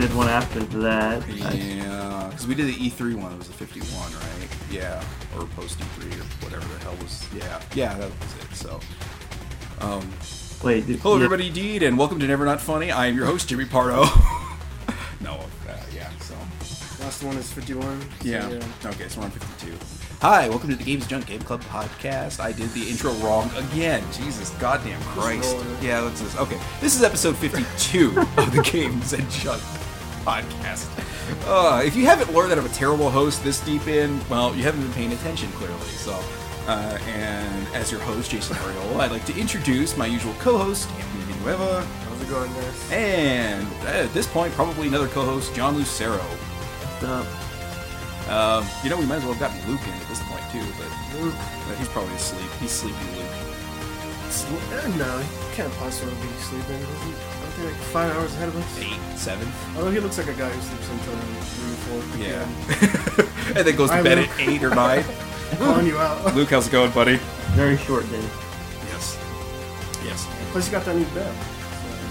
50, and then I did one after that. Yeah, because we did the E3 one. It was a 51, right? Yeah, or post E3 or whatever the hell was. Yeah, yeah, that was it. So, um, Wait, did- hello yeah. everybody, Deed, and welcome to Never Not Funny. I am your host, Jimmy Pardo. no, uh, yeah. So, Last one is 51. so yeah. Okay, so we're on 52. Hi, welcome to the Games Junk Game Club podcast. I did the intro wrong again. Jesus goddamn Christ. Yeah, let's just. Okay, this is episode 52 of the Games and Junk podcast. Uh, if you haven't learned that I'm a terrible host this deep in, well, you haven't been paying attention clearly. So, uh, and as your host, Jason Ariola, I'd like to introduce my usual co-host, Anthony Villanueva, How's it going, guys? and at this point, probably another co-host, John Lucero. Uh, Um, you know, we might as well have gotten Luke in at this point too, but Luke. uh, he's probably asleep. He's sleepy Luke. Sl- uh, no, he can't possibly be sleeping. Isn't, aren't like five hours ahead of us? Eight, seven. Although he looks like a guy who sleeps until three or four. Yeah. and then goes to Hi, bed Luke. at eight or nine. Calling you out. Luke, how's it going, buddy? very short day. Yes. Yes. Plus, you got that new bed.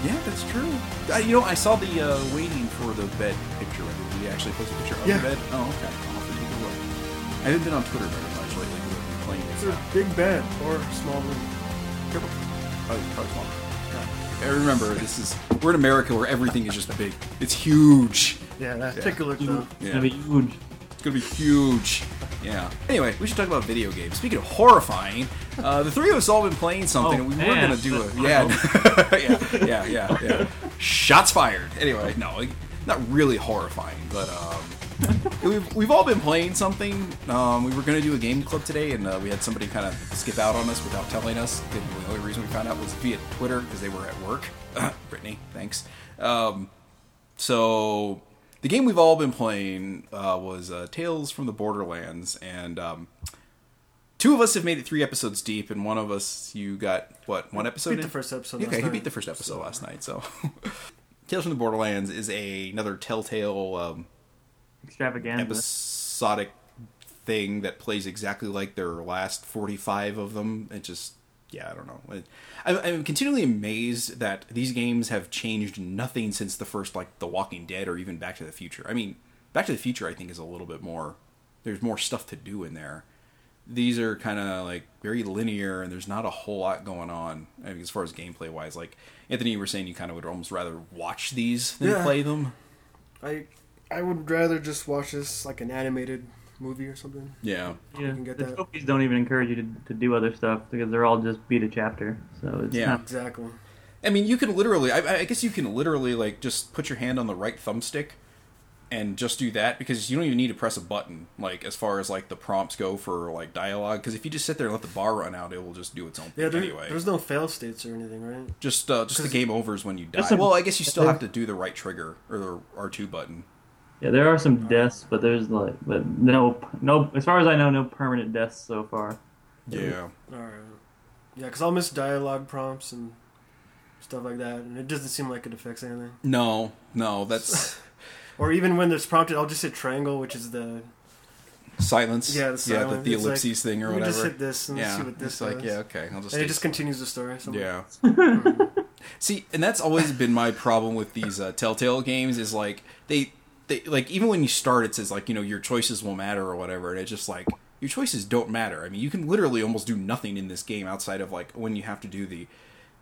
Yeah, that's true. Uh, you know, I saw the uh, waiting for the bed picture. Did we actually post a picture of Yeah. the bed? Oh, okay. I'll have to take a look. I haven't been on Twitter very much lately. We've been playing It's a big bed or small room. Careful. Probably, probably smaller. I remember, this is we're in America where everything is just big. It's huge. Yeah, that, Yeah. take a look though. It's gonna be huge. It's gonna be huge. Yeah. Anyway, we should talk about video games. Speaking of horrifying, uh, the three of us all been playing something, Oh, and we were man. gonna do a yeah, yeah, yeah, yeah, yeah. Shots fired. Anyway, no, like, not really horrifying, but um, we've we've all been playing something. Um, we were gonna do a game club today, and uh, we had somebody kind of skip out on us without telling us. And the only reason we found out was via Twitter because they were at work. Brittany, thanks. Um, so the game we've all been playing uh, was uh, Tales from the Borderlands, and um, two of us have made it three episodes deep, and one of us you got what one episode? Beat in? the first episode. Okay, he beat the first episode So, last night. So Tales from the Borderlands is a another Telltale um, Extravaganza. episodic thing that plays exactly like their last 45 of them. It just, yeah, I don't know. It, I'm, I'm continually amazed that these games have changed nothing since the first, like, The Walking Dead or even Back to the Future. I mean, Back to the Future, I think, is a little bit more, there's more stuff to do in there. These are kind of like very linear, and there's not a whole lot going on I mean, as far as gameplay wise. Like Anthony, you were saying, you kind of would almost rather watch these than Yeah. play them. I I would rather just watch this like an animated movie or something. Yeah, yeah, can get the that. trophies don't even encourage you to, to do other stuff because they're all just beat a chapter. So it's Yeah. not Exactly. I mean, you can literally. I, I guess you can literally like just put your hand on the right thumbstick and just do that because you don't even need to press a button. Like as far as like the prompts go for like dialogue, because if you just sit there and let the bar run out, it will just do its own thing Yeah, there, anyway. there's no fail states or anything, right? Just uh, just the game overs when you die. There's some- well, I guess you still have to do the right trigger or the R two button. Yeah, there are some deaths, but there's like, but no, no. As far as I know, no permanent deaths so far. Yeah. All right. Yeah, because I'll miss dialogue prompts and stuff like that, and it doesn't seem like it affects anything. No, no, that's Or even when there's prompted, I'll just hit triangle, which is the silence. Yeah, the silence. yeah, the, the It's like, ellipses thing or let me whatever. just hit this and yeah, see what this it's like does. yeah, okay, I'll just. and it just continues the story. So Yeah. See, and that's always been my problem with these uh, Telltale games is like they they like even when you start it says like you know your choices will matter or whatever and it's just like your choices don't matter. I mean, you can literally almost do nothing in this game outside of like when you have to do the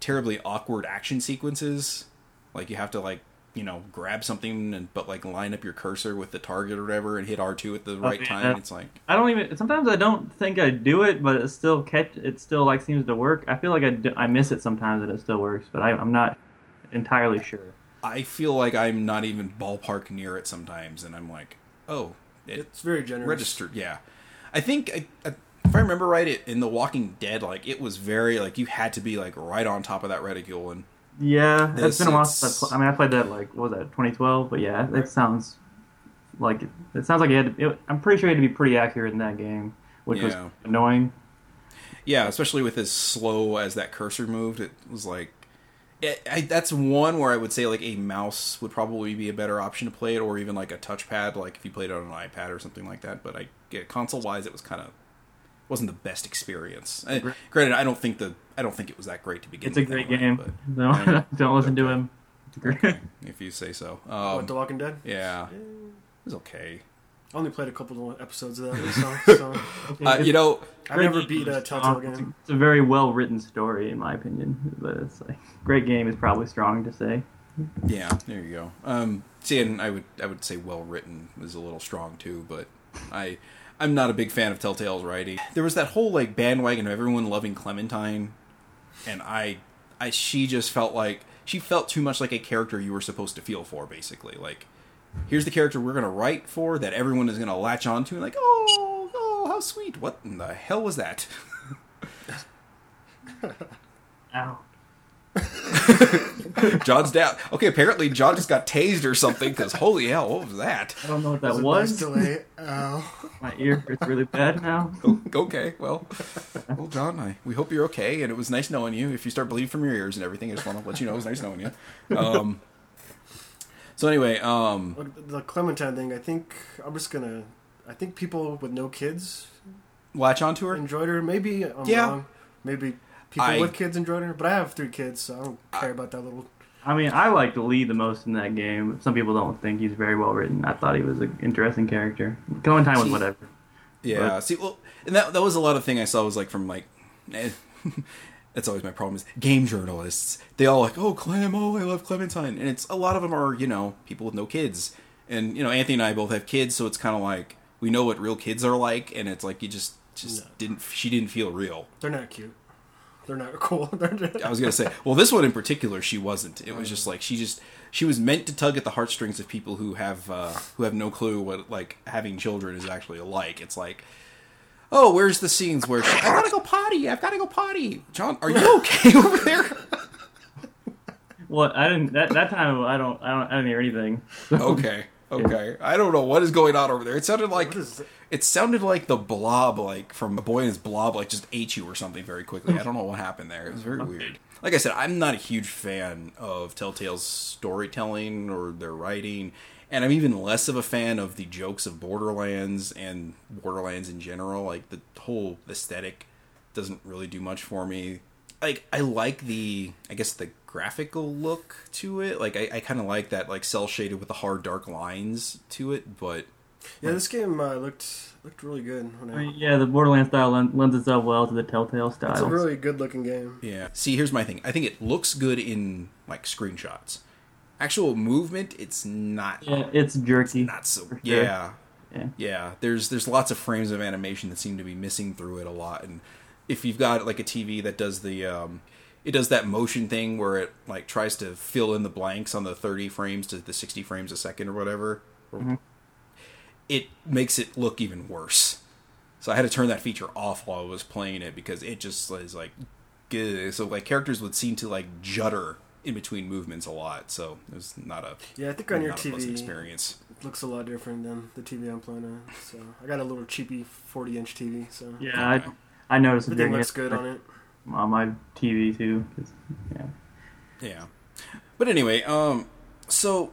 terribly awkward action sequences. Like you have to like you know grab something and but like line up your cursor with the target or whatever and hit R two at the oh, right yeah. time. It's like I don't even. Sometimes I don't think I do it, but it still catch. It still like seems to work. I feel like I, do, I miss it sometimes, and it still works, but I, I'm not entirely sure. I feel like I'm not even ballpark near it sometimes, and I'm like, oh, it, it's very generous. registered. Yeah, I think I, I, if I remember right, it, in The Walking Dead, like it was very like you had to be like right on top of that reticule, and Yeah, This- it's been a while since I, pl- I mean, I played that like what was that 2012, but yeah, it sounds like it sounds like it had. To, it, I'm pretty sure it had to be pretty accurate in that game, which was annoying. yeah, especially with as slow as that cursor moved, it was like. It, I, that's one where I would say like a mouse would probably be a better option to play it, or even like a touchpad, like if you played it on an iPad or something like that. But I get console wise, it was kind of wasn't the best experience. I, granted, I don't think the I don't think it was that great to begin It's a great anyway, game. but- No, Yeah. don't listen to him. if you say so. Um, what, The Walking Dead? yeah, it was okay. I only played a couple of episodes of that. So, so Uh, you know, I've never beat a Telltale game. It's a very well written story, in my opinion. But it's like great game is probably strong to say. yeah, there you go. Um, see, and I would I would say well written is a little strong too, but I I'm not a big fan of Telltale's writing. There was that whole like bandwagon of everyone loving Clementine, and I I she just felt like she felt too much like a character you were supposed to feel for, basically. Like, here's the character we're gonna write for that everyone is gonna latch onto, and like, oh, oh, how sweet! What in the hell was that? Ow. John's down. Okay, apparently John just got tased or something. Because holy hell, what was that? I don't know what that Was it was. nice delay? Ow. My ear hurts really bad now. okay, well, well, John, I, we hope you're okay, and it was nice knowing you. If you start bleeding from your ears and everything, I just want to let you know it was nice knowing you. Um, so anyway, um, The Clementine thing, I think I'm just gonna. I think people with no kids latch onto her. enjoyed her. Maybe I'm Yeah. wrong. Maybe people I- with kids enjoyed her, but I have three kids, so I don't care about that little. I mean, I liked Lee the most in that game. Some people don't think he's very well written. I thought he was an interesting character. Clementine was See- whatever. Yeah. But- See, well, and that that was a lot of thing I saw was like from like. eh, That's always my problem is game journalists. They all like, oh Clem, oh I love Clementine, and it's a lot of them are you know people with no kids, and you know Anthony and I both have kids, so it's kind of like we know what real kids are like, and it's like you just just No. didn't she didn't feel real. They're not cute. They're not cool. They're I was gonna say, well, this one in particular, she wasn't. It was just like she just she was meant to tug at the heartstrings of people who have uh, who have no clue what like having children is actually like. It's like, oh, where's the scenes where she, I gotta go potty? I've gotta go potty. John, are you okay over there? Well, I didn't. That, that time, I don't. I don't. I didn't hear anything. Okay, okay. I don't know what is going on over there. It sounded like What is it? it sounded like the blob, like from a boy and his blob, like just ate you or something very quickly. I don't know what happened there. It was very weird. Like I said, I'm not a huge fan of Telltale's storytelling or their writing, and I'm even less of a fan of the jokes of Borderlands and Borderlands in general. Like the whole aesthetic doesn't really do much for me. Like I like the, I guess the graphical look to it. Like I, I kind of like that, like cell shaded with the hard dark lines to it, but Yeah, this game uh, looked looked really good. When I I, mean, yeah, the Borderlands style lends, lends itself well to the Telltale style. it's a really good looking game. Yeah. See, here's my thing. I think it looks good in like screenshots. Actual movement, it's not. yeah, it's jerky. Not so. Yeah. Yeah. Yeah. There's there's lots of frames of animation that seem to be missing through it a lot, and if you've got like a TV that does the um, it does that motion thing where it like tries to fill in the blanks on the 30 frames to the 60 frames a second or whatever. It makes it look even worse. So I had to turn that feature off while I was playing it because it just is like, good. so like characters would seem to like judder in between movements a lot. So it was not a Yeah, I think on your not a pleasant TV experience. it looks a lot different than the TV I'm playing on. So I got a little cheapy 40 inch TV. So Yeah, I, I noticed everything it looks good on it. on my TV too. yeah. Yeah. But anyway, um, so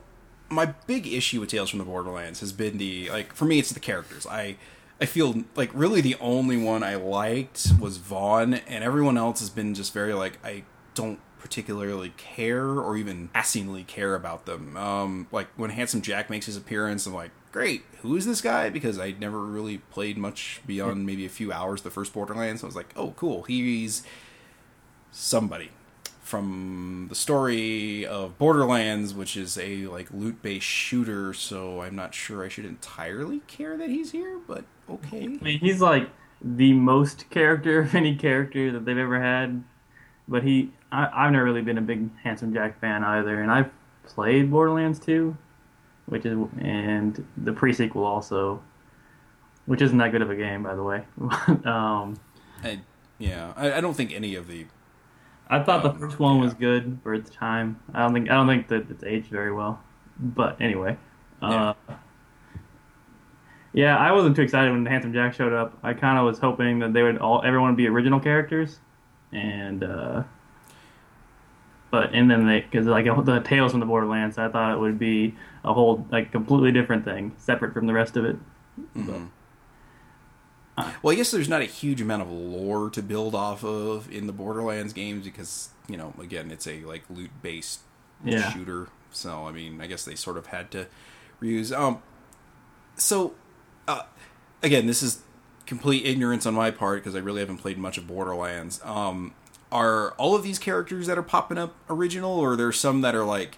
my big issue with Tales from the Borderlands has been the like for me it's the characters. I I feel like really the only one I liked was Vaughn, and everyone else has been just very like I don't particularly care or even passingly care about them. Um, like when Handsome Jack makes his appearance, I'm like, great, who is this guy? Because I never really played much beyond maybe a few hours the first Borderlands. So I was like, oh, cool, he's somebody from the story of Borderlands, which is a like loot based shooter. So I'm not sure I should entirely care that he's here, but okay. I mean, he's like the most character of any character that they've ever had. But he, I, I've never really been a big Handsome Jack fan either, and I've played Borderlands 2, which is and the pre-sequel also, which isn't that good of a game, by the way. um, I, yeah, I, I don't think any of the I thought the Um, first one was good for its time. I don't think I don't think that it's aged very well. But anyway, uh, yeah, I wasn't too excited when Handsome Jack showed up. I kind of was hoping that they would all everyone would be original characters, and uh, but and then they because like the Tales from the Borderlands, I thought it would be a whole like completely different thing, separate from the rest of it. Mhm. Well, I guess there's not a huge amount of lore to build off of in the Borderlands games because you know, again, it's a like loot based Yeah. shooter. So I mean, I guess they sort of had to reuse. Um, so uh, again, this is complete ignorance on my part because I really haven't played much of Borderlands. Um, are all of these characters that are popping up original, or there's some that are like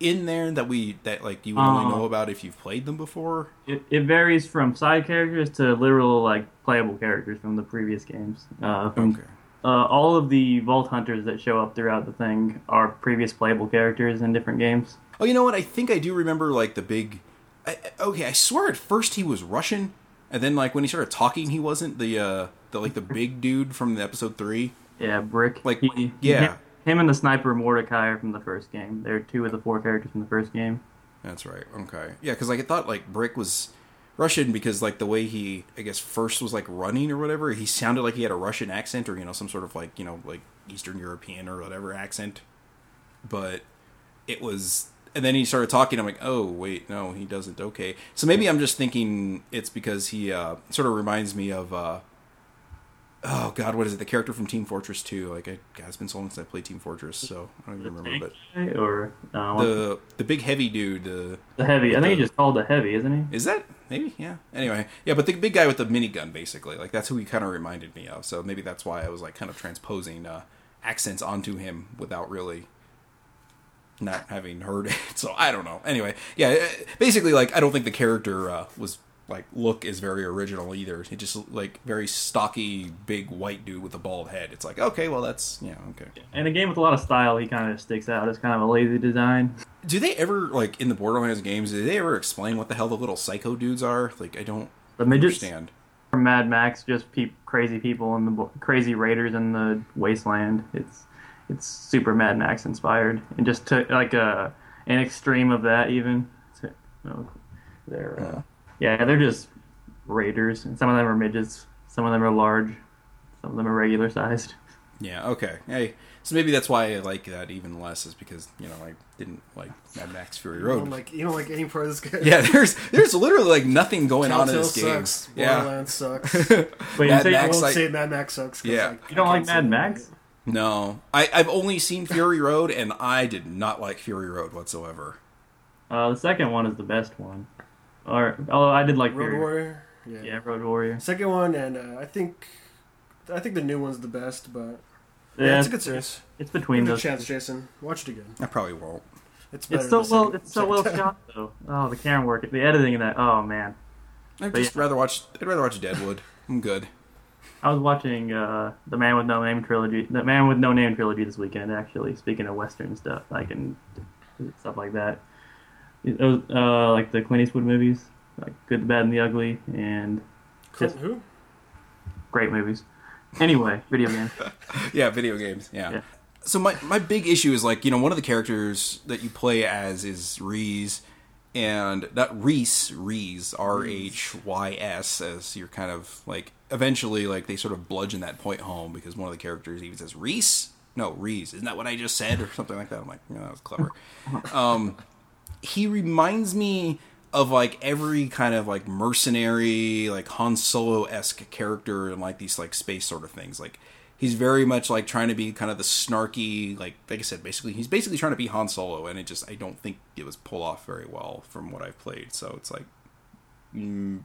in there that we that like you only Uh, know about if you've played them before? It, it varies from side characters to literal like playable characters from the previous games. Uh, from, Okay. uh, all of the Vault Hunters that show up throughout the thing are previous playable characters in different games. Oh, you know what? I think I do remember like the big. I- okay, I swear at first he was Russian, and then like when he started talking, he wasn't the uh the like the big dude from the episode three. Yeah, Brick. Like, He- yeah. Him, and the sniper Mordecai are from the first game. They're two of the four characters from the first game. That's right. Okay. Yeah, because like I thought like Brick was Russian because like the way he I guess first was like running or whatever, he sounded like he had a Russian accent or you know some sort of like you know like Eastern European or whatever accent, but it was. And then he started talking. I'm like, oh wait, no, he doesn't. Okay, so maybe I'm just thinking it's because he uh, sort of reminds me of. Uh, oh God, what is it? The character from Team Fortress 2. Like, I, God, it's been so long since I played Team Fortress, so I don't even remember. But Or uh, the the big heavy dude, the the heavy. I think the- he just called the heavy, isn't he? is that maybe? Yeah. Anyway, yeah, but the big guy with the minigun, basically, like that's who he kind of reminded me of. So maybe that's why I was like kind of transposing uh, accents onto him without really not having heard it. So I don't know. Anyway, yeah, uh, basically, like I don't think the character uh, was like look is very original either. He just like very stocky, big white dude with a bald head. It's like okay, well that's yeah okay. In a game with a lot of style, he kind of sticks out as kind of a lazy design. Do they ever like in the Borderlands games? Do they ever explain what the hell the little psycho dudes are? Like I don't The midgets understand. from Mad Max, just peop crazy people and the bo- crazy raiders in the wasteland. It's it's super Mad Max inspired, and just took like a an extreme of that even. So, you know, they're uh, yeah, they're just raiders, and some of them are midgets, some of them are large, some of them are regular sized. Yeah, okay. Hey, so maybe that's why I like that even less is because you know I didn't like Mad Max Fury You don't Road. like you don't like any part of this game. yeah, there's there's literally like nothing going on in Telltale this game. sucks. Yeah, Borderlands sucks. Wait, you, Mad say, I Max- won't like- say Mad Max sucks. 'cause, Yeah. like, you don't like can't say Mad that. Max? no, I I've only seen Fury Road and I did not like Fury Road whatsoever. Uh, the second one is the best one. Or although I did like Road Fury- Warrior. Yeah. Yeah, Road Warrior. Second one, and uh, I think I think the new one's the best, but Yeah, yeah, it's a good series. It's between Give those. chance, Jason. Watch it again. I probably won't. It's better. It's so well. second- It's so well time. shot though. Oh, the camera work, the editing in that. Oh man, I'd But just rather watch. I'd rather watch Deadwood. I'm good. I was watching uh, the Man with No Name trilogy. The Man with No Name trilogy this weekend. Actually, speaking of Western stuff, I can stuff like that. It was, uh, like the Clint Eastwood movies, like Good, the Bad, and the Ugly, and Clint who? great movies. Anyway, video games. yeah, video games. Yeah. Yeah. So my my big issue is like you know one of the characters that you play as is Reese, and not Reese Reese R H Y S as you're kind of like eventually like they sort of bludgeon that point home because one of the characters even says Reese. No, Reese. Isn't that what I just said or something like that? I'm like, yeah, that was clever. Um, he reminds me of like every kind of like mercenary, like Han Solo esque character and like these like space sort of things. Like he's very much like trying to be kind of the snarky, like like I said, basically he's basically trying to be Han Solo, and it just I don't think it was pull off very well from what I've played. So it's like, mm,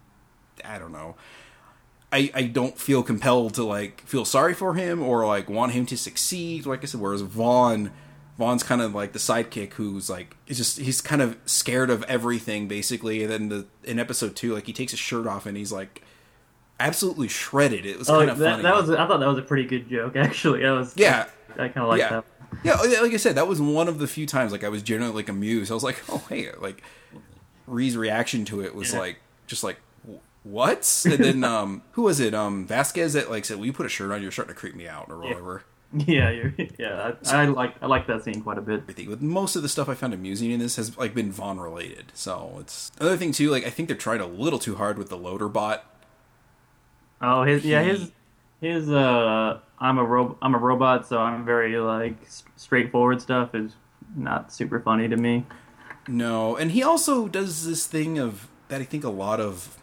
I don't know. I, I don't feel compelled to like feel sorry for him or like want him to succeed. Like I said, whereas Vaughn, Vaughn's kind of like the sidekick who's like just he's kind of scared of everything basically. And then the in episode two, like he takes his shirt off and he's like absolutely shredded. It was Oh, kind of that, funny. that was. I thought that was a pretty good joke. Actually, I was. yeah. I kind of like yeah. that. Yeah, oh, like I said, that was one of the few times like I was genuinely like amused. I was like, oh hey, like Ree's reaction to it was Yeah. like just like "Wh- what? And then um who was it? Um Vasquez that like said, "Will you put a shirt on? You're starting to creep me out," or whatever. Yeah, you're, yeah. I, I like. I like that scene quite a bit. Everything with most of the stuff I found amusing in this has like been Vaughn related. So it's another thing too. Like I think they're trying a little too hard with the loader bot. Oh, his yeah his his uh I'm a ro- I'm a robot, so I'm very like straightforward stuff is not super funny to me. No, and he also does this thing of that I think a lot of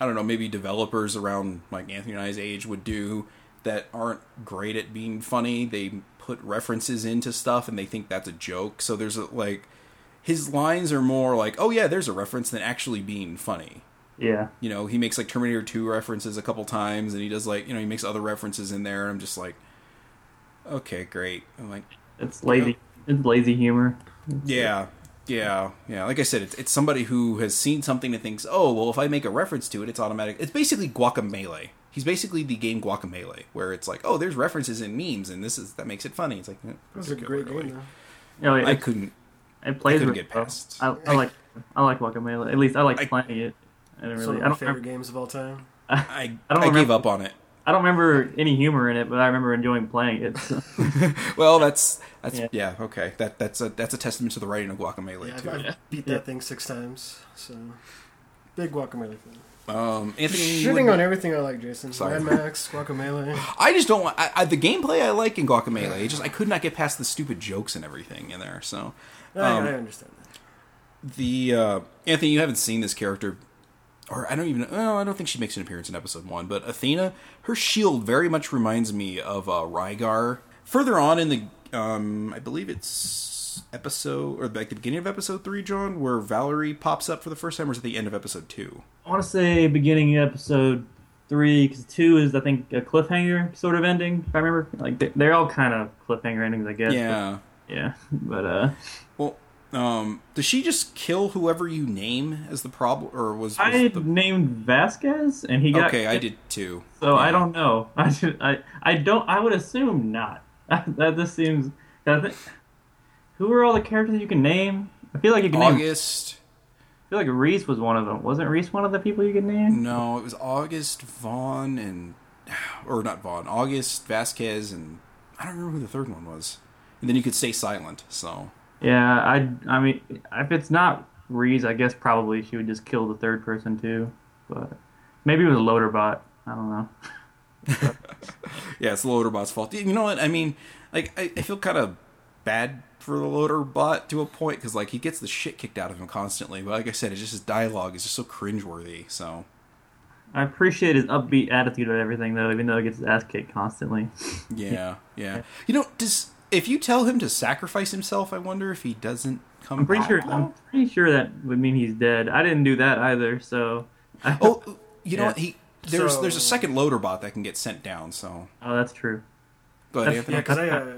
I don't know, maybe developers around like Anthony and I's age would do that aren't great at being funny. They put references into stuff and they think that's a joke. So there's a, like his lines are more like, "Oh yeah, there's a reference," than actually being funny. Yeah. You know, he makes like Terminator 2 references a couple times and he does like, you know, he makes other references in there and I'm just like okay, great. I'm like It's lazy. It's lazy humor. yeah, yeah, yeah. Like I said, it's, it's somebody who has seen something and thinks, oh, well, if I make a reference to it, it's automatic. It's basically Guacamelee. He's basically the game Guacamelee, where it's like, oh, there's references and memes, and this is that makes it funny. It's like, eh, That's a okay, great game, though. You know, I it, couldn't. it plays couldn't really get past- I, I like I like Guacamelee. At least I like I- playing it. I don't It's really. one I of my don't. favorite Remember, games of all time. I I I, don't I gave remember- up on it. I don't remember any humor in it, but I remember enjoying playing it. so. Well, that's that's yeah. Yeah. okay. That that's a that's a testament to the writing of Guacamelee Yeah, I've. I've Yeah. beat Yeah. that thing six times. So big Guacamelee fan. Um, Anthony, Shitting on everything I like, Jason. Sorry. Mad Max, Guacamelee. I just don't. want- I, I, the gameplay I like in Guacamelee. Just I could not get past the stupid jokes and everything in there. So I, Um, I understand that. the uh, Anthony, you haven't seen this character, or I don't even. Well, I don't think she makes an appearance in episode one. But Athena, her shield very much reminds me of uh, Rygar. Further on in the, um, I believe it's episode or like the beginning of episode three, John, where Valerie pops up for the first time, or is it the end of episode two? I want to say beginning of episode three because two is I think a cliffhanger sort of ending. If I remember, like they- they're all kind of cliffhanger endings, I guess. Yeah. but- yeah. But uh, um, does she just kill whoever you name as the problem, or was, was I the named Vasquez, and he got okay? I did too. So I don't know. I should, I I don't. I would assume not. that this seems. I think, who are all the characters you can name? I feel like you can name. August. I feel like Reese was one of them. Wasn't Reese one of the people you could name? No, it was August Vaughn and or not Vaughn, August Vasquez and I don't remember who the third one was. And then you could stay silent. So Yeah, I. I mean, if it's not Reese, I guess probably she would just kill the third person too. But maybe it was a loader bot. I don't know. yeah, it's the loader bot's fault. You know what? I mean, like I, I feel kind of bad for the loader bot to a point because like he gets the shit kicked out of him constantly. But like I said, it's just his dialogue is just so cringeworthy. So I appreciate his upbeat attitude of everything, though, even though he gets his ass kicked constantly. yeah, yeah. You know, does if you tell him to sacrifice himself, I wonder if he doesn't come. I'm pretty back sure. now? I'm pretty sure that would mean he's dead. I didn't do that either, so. I, Oh, you know what? He there's So- there's a second loader bot that can get sent down. So, oh, that's true. but That's- Anthony, Yeah, because I. Uh,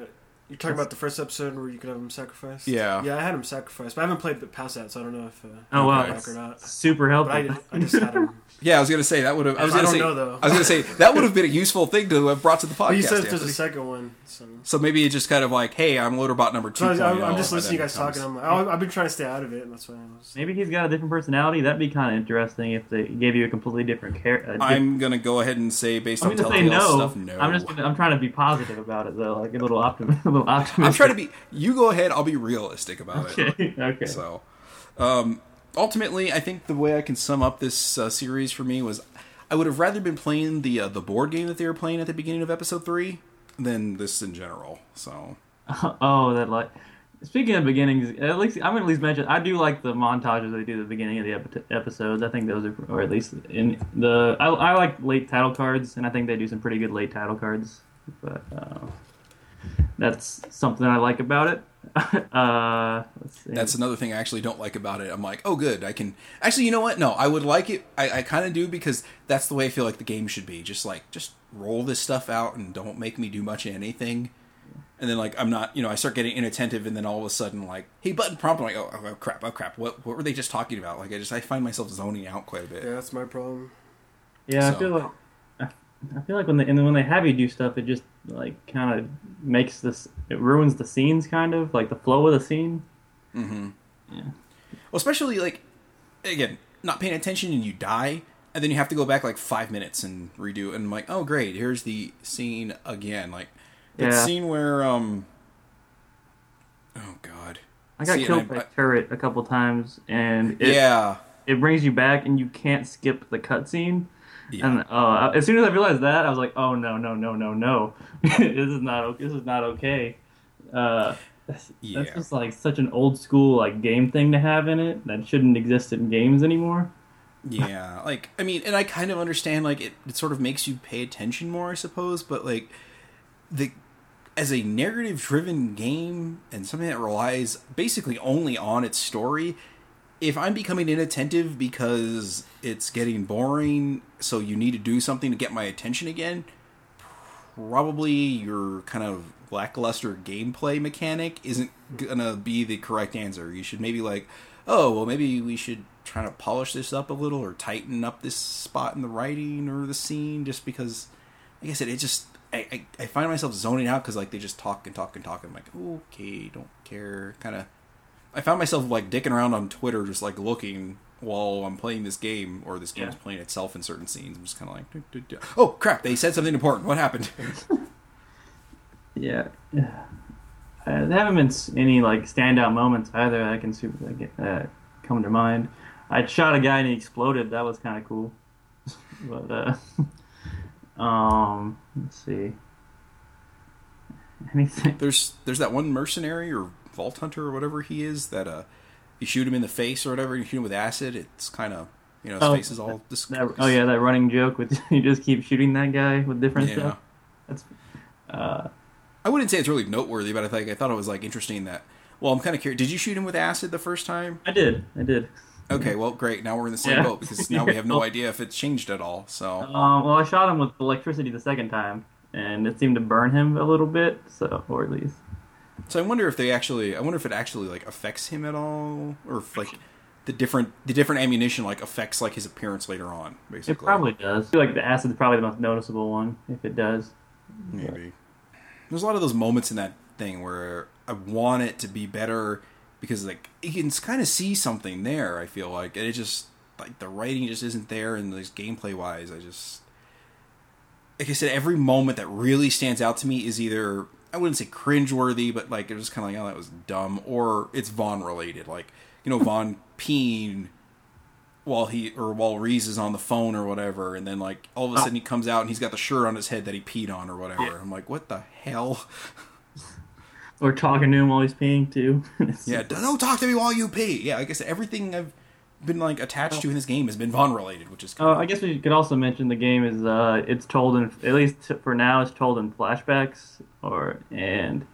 you're talking about the first episode where you could have him sacrificed? Yeah. Yeah, I had him sacrificed, but I haven't played the past that, so I don't know if. Uh, Oh wow, Okay. back or not. super But helpful. I, I just had him. yeah, I was gonna say that would have. I was I gonna don't say. know, though. I was gonna say that would have been a useful thing to have brought to the podcast. But you said there's a Anthony. second one, so. so maybe it's just kind of like, hey, I'm loader bot number two. So I, I'm, I'm just listening to you guys talking. I'm like, I've been trying to stay out of it, and that's why I was. Maybe he's got a different personality. That'd be kind of interesting if they gave you a completely different character. I'm gonna go ahead and say based I'm on gonna say Telltale no. stuff, no. I'm just. Gonna, I'm trying to be positive about it though, like a little optimism. A little optimism. I'm trying to be. You go ahead. I'll be realistic about it. Okay. Okay. So, um, ultimately, I think the way I can sum up this uh, series for me was, I would have rather been playing the uh, the board game that they were playing at the beginning of episode three than this in general. So, oh, that like. Speaking of beginnings, at least I'm gonna at least mention I do like the montages they do at the beginning of the epi- episodes. I think those are, or at least in the I, I like late title cards, and I think they do some pretty good late title cards. But uh, that's something I like about it. uh, let's see. That's another thing I actually don't like about it. I'm like, oh, good. I can actually, you know what? No, I would like it. I, I kind of do because that's the way I feel like the game should be. Just like, just roll this stuff out and don't make me do much of anything. And then like I'm not, you know, I start getting inattentive, and then all of a sudden, like, hey, button prompt, I'm like, oh, oh crap, oh crap, what what were they just talking about? Like, I just I find myself zoning out quite a bit. Yeah, that's my problem. Yeah, So- I feel like I, I feel like when they and then when they have you do stuff, it just like kind of makes this it ruins the scenes, kind of like the flow of the scene. Mm-hmm. Yeah. Well, especially like again, not paying attention and you die, and then you have to go back like five minutes and redo. And I'm like, oh great, here's the scene again. Like that Yeah. scene where um, oh god, I got See, killed I- by I- a turret a couple times, and it, yeah, it brings you back, and you can't skip the cutscene. Yeah. And uh, as soon as I realized that, I was like, "Oh no, no, no, no, no! this is not. This is not okay." Uh, that's, Yeah. that's just like such an old school like game thing to have in it that shouldn't exist in games anymore. yeah, like I mean, and I kind of understand like it, it sort of makes you pay attention more, I suppose, but like the as a narrative driven game and something that relies basically only on its story, if I'm becoming inattentive because it's getting boring, so you need to do something to get my attention again, probably your kind of lackluster gameplay mechanic isn't gonna be the correct answer. You should maybe like, oh, well, maybe we should try to polish this up a little or tighten up this spot in the writing or the scene, just because, like I said, it just I, I, I find myself zoning out because like they just talk and talk and talk. And I'm like, okay, don't care. Kind of. I found myself like dicking around on Twitter, just like looking while I'm playing this game, or this game is Yeah. playing itself in certain scenes. I'm just kind of like, "Du- du- du." oh crap, they said something important. What happened? Yeah. Uh, there haven't been any like standout moments either that I can super like, uh, come to mind. I shot a guy and he exploded. That was kind of cool. but uh, um, let's see. Anything? there's there's that one mercenary or vault hunter or whatever he is that uh, you shoot him in the face or whatever, you shoot him with acid. It's kind of you know his Oh, face is all dis- That, oh yeah, that running joke with you just keep shooting that guy with different Yeah. stuff. That's uh, I wouldn't say it's really noteworthy, but I think I thought it was like interesting that. Well, I'm kind of curious. Did you shoot him with acid the first time? I did, I did. Okay, well, great. Now we're in the same Yeah. boat because now we have no idea if it's changed at all. So Um, well, I shot him with electricity the second time, and it seemed to burn him a little bit. So, or at least So I wonder if they actually, I wonder if it actually like affects him at all, or if like the different the different ammunition like affects like his appearance later on. Basically, it probably does. I feel like the acid's probably the most noticeable one, if it does. maybe. There's a lot of those moments in that thing where I want it to be better because like you can kind of see something there. I feel like and it just like the writing just isn't there, and this gameplay wise, I just like I said, every moment that really stands out to me is either I wouldn't say cringeworthy, but like it was kind of like oh that was dumb, or it's Vaughn related, like you know Vaughn peeing while he or while Reese is on the phone or whatever, and then like all of a oh. sudden he comes out and he's got the shirt on his head that he peed on or whatever. Yeah. I'm like, what the hell? Or talking to him while he's peeing too. Yeah, don't talk to me while you pee. Yeah, like I said, everything I've been like attached to in this game has been Vaughn related, which is Oh, I guess we could also mention the game is uh, it's told in at least for now it's told in flashbacks or and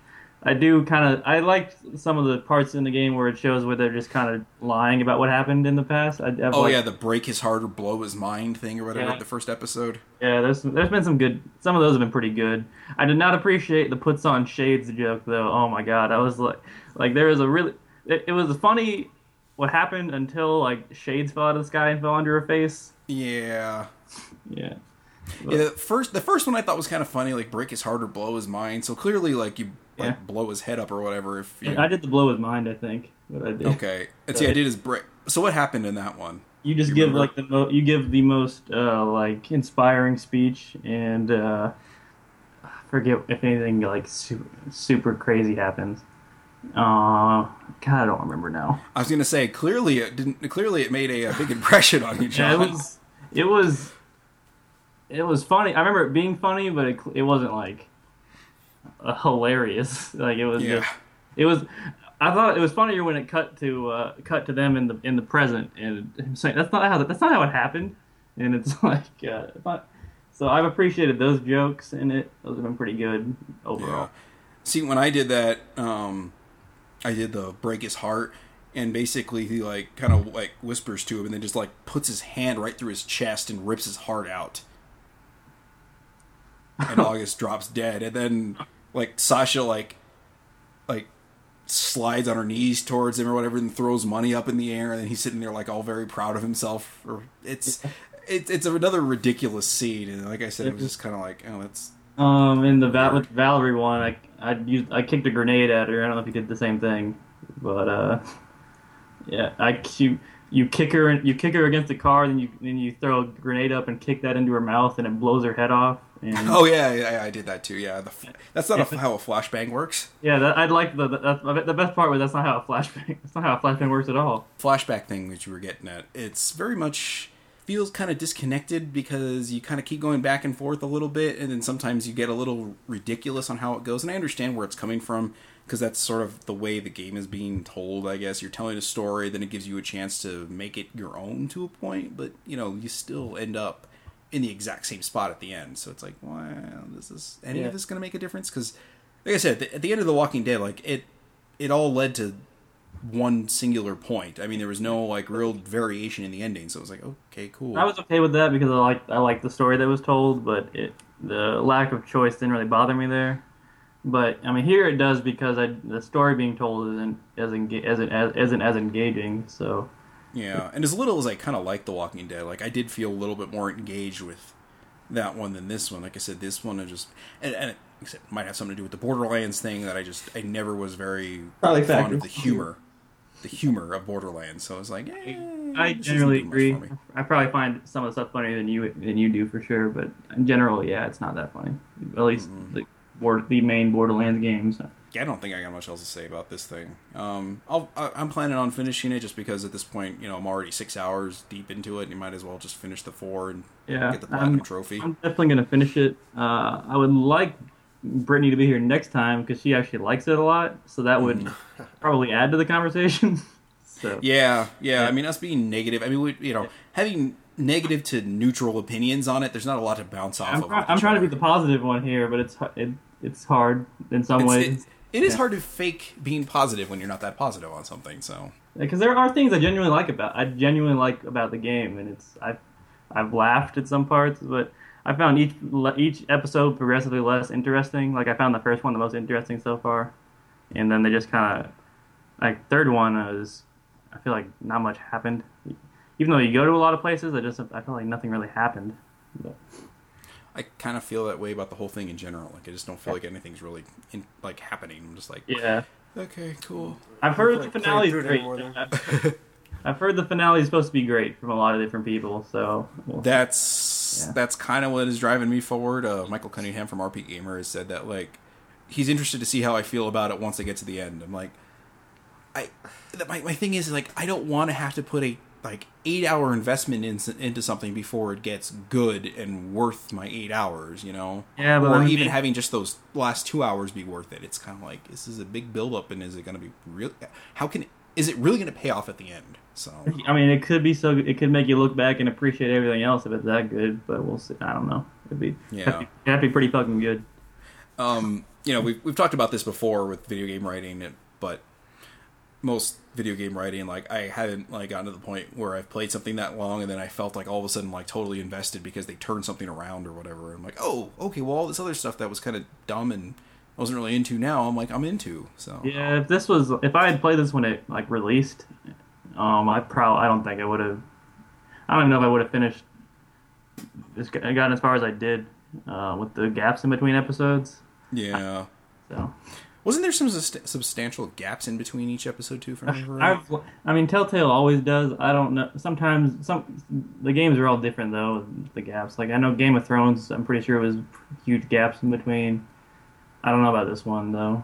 I do kind of I like some of the parts in the game where it shows where they're just kind of lying about what happened in the past. I, Oh liked- yeah, the break his heart or blow his mind thing or whatever. Yeah. The first episode. yeah. There's there's been some good some of those have been pretty good. I did not appreciate the puts on shades joke though. Oh my god, I was like like there was a really it, it was funny what happened until like shades fell out of the sky and fell onto her face. Yeah. Yeah. Yeah, the first the first one I thought was kind of funny, like break his heart or blow his mind. So clearly, like you like Yeah. blow his head up or whatever. If you I did the blow his mind. I think. What I did. okay, and see, I did his break. So what happened in that one? You just You give remember? like the mo- you give the most uh, like inspiring speech, and uh, I forget if anything like super, super crazy happens. Uh, God, I don't remember now. I was gonna say clearly it didn't. Clearly it made a, a big impression on you, Yeah, it was it was it was funny. I remember it being funny, but it it wasn't like uh, hilarious. Like it was Yeah. just it was. I thought it was funnier when it cut to uh, cut to them in the in the present and him saying that's not how that's not how it happened, and it's like uh, not- so I've appreciated those jokes in it. Those have been pretty good Yeah. overall. See, when I did that, um, I did the break his heart, and basically he like kind of like whispers to him, and then just like puts his hand right through his chest and rips his heart out. And August drops dead, and then like Sasha like like slides on her knees towards him or whatever, and throws money up in the air, and then he's sitting there like all very proud of himself. Or it's it's it's another ridiculous scene, and like I said, it was just kind of like oh that's Um, in the Val- with Valerie one, I I used I kicked a grenade at her. I don't know if you did the same thing, but uh, yeah, I you you kick her you kick her against the car, then you then you throw a grenade up and kick that into her mouth, and it blows her head off. And Oh yeah, yeah, I did that too. Yeah, the, that's not a, how a flashbang works. yeah, that, I'd like the, the the best part was that's not how a flashbang that's not how a flashbang works at all. Flashback thing that you were getting at. It's very much feels kind of disconnected because you kind of keep going back and forth a little bit, and then sometimes you get a little ridiculous on how it goes. And I understand where it's coming from because that's sort of the way the game is being told. I guess you're telling a story, then it gives you a chance to make it your own to a point, but you know you still end up in the exact same spot at the end. So it's like, wow, this is any Yeah. of this going to make a difference? Because, like I said, at the end of The Walking Dead, like it, it all led to one singular point. I mean, there was no like real variation in the ending, so it was like, okay, cool. I was okay with that because I like I like the story that was told, but it the lack of choice didn't really bother me there. But I mean, here it does because I, the story being told isn't as enga- as, as isn't as engaging. So Yeah, and as little as I kind of like The Walking Dead, like I did feel a little bit more engaged with that one than this one. Like I said, this one I just and, and it, like I might have something to do with the Borderlands thing that I just I never was very Probably fond of the humor, the humor of Borderlands. So I was like, eh, I generally agree. I probably find some of the stuff funnier than you than you do for sure. But in general, yeah, it's not that funny. At least Mm-hmm. the board, the main Borderlands games. Yeah, I don't think I got much else to say about this thing. Um, I'll, I'm planning on finishing it just because at this point, you know, I'm already six hours deep into it, and you might as well just finish the four and Yeah, get the platinum I'm- trophy. I'm definitely gonna finish it. Uh, I would like Brittany to be here next time because she actually likes it a lot. So that would mm. probably add to the conversation. so Yeah, yeah. Yeah. I mean, us being negative. I mean, we, you know, having negative to neutral opinions on it. There's not a lot to bounce off I'm, of. try- I'm trying to be the positive one here, but it's it, it's hard in some It's- ways. it- it is Yeah. hard to fake being positive when you're not that positive on something. So because there are things I genuinely like about I genuinely like about the game, and it's I've I've laughed at some parts, but I found each each episode progressively less interesting. Like I found the first one the most interesting so far, and then they just kind of like third one is I feel like not much happened. Even though you go to a lot of places, I just I feel like nothing really happened. But, I kind of feel that way about the whole thing in general. Like I just don't feel like anything's really in, like happening. I'm just like, yeah, okay, cool. I've heard Like, the playing finale's great. I- I've heard the finale is supposed to be great from a lot of different people. So we'll- That's Yeah. that's kind of what is driving me forward. Uh, Michael Cunningham from RP Gamer has said that like he's interested to see how I feel about it once I get to the end. I'm like, I my my thing is like I don't want to have to put a like eight hour investment in, into something before it gets good and worth my eight hours. You know, Yeah, but or even having just those last two hours be worth it. It's kind of like this is a big build up, and is it going to be real? How can is it really going to pay off at the end? So I mean, it could be so. It could make you look back and appreciate everything else if it's that good. But we'll see. I don't know. It'd be Yeah. That'd be, pretty fucking good. um, you know, we've we've talked about this before with video game writing, but most video game writing, like I haven't like gotten to the point where I've played something that long and then I felt like all of a sudden like totally invested because they turned something around or whatever. I'm like, oh, okay, well, all this other stuff that was kind of dumb and I wasn't really into now, I'm like, I'm into. So Yeah, if this was, if I had played this when it like released, um, I probably, I don't think I would have. I don't even know if I would have finished. Got- gotten as far as I did uh, with the gaps in between episodes. yeah. So Wasn't there some sust- substantial gaps in between each episode too? From I've, I mean, Telltale always does. I don't know. Sometimes some the games are all different though. The gaps, like I know Game of Thrones, I'm pretty sure it was huge gaps in between. I don't know about this one though.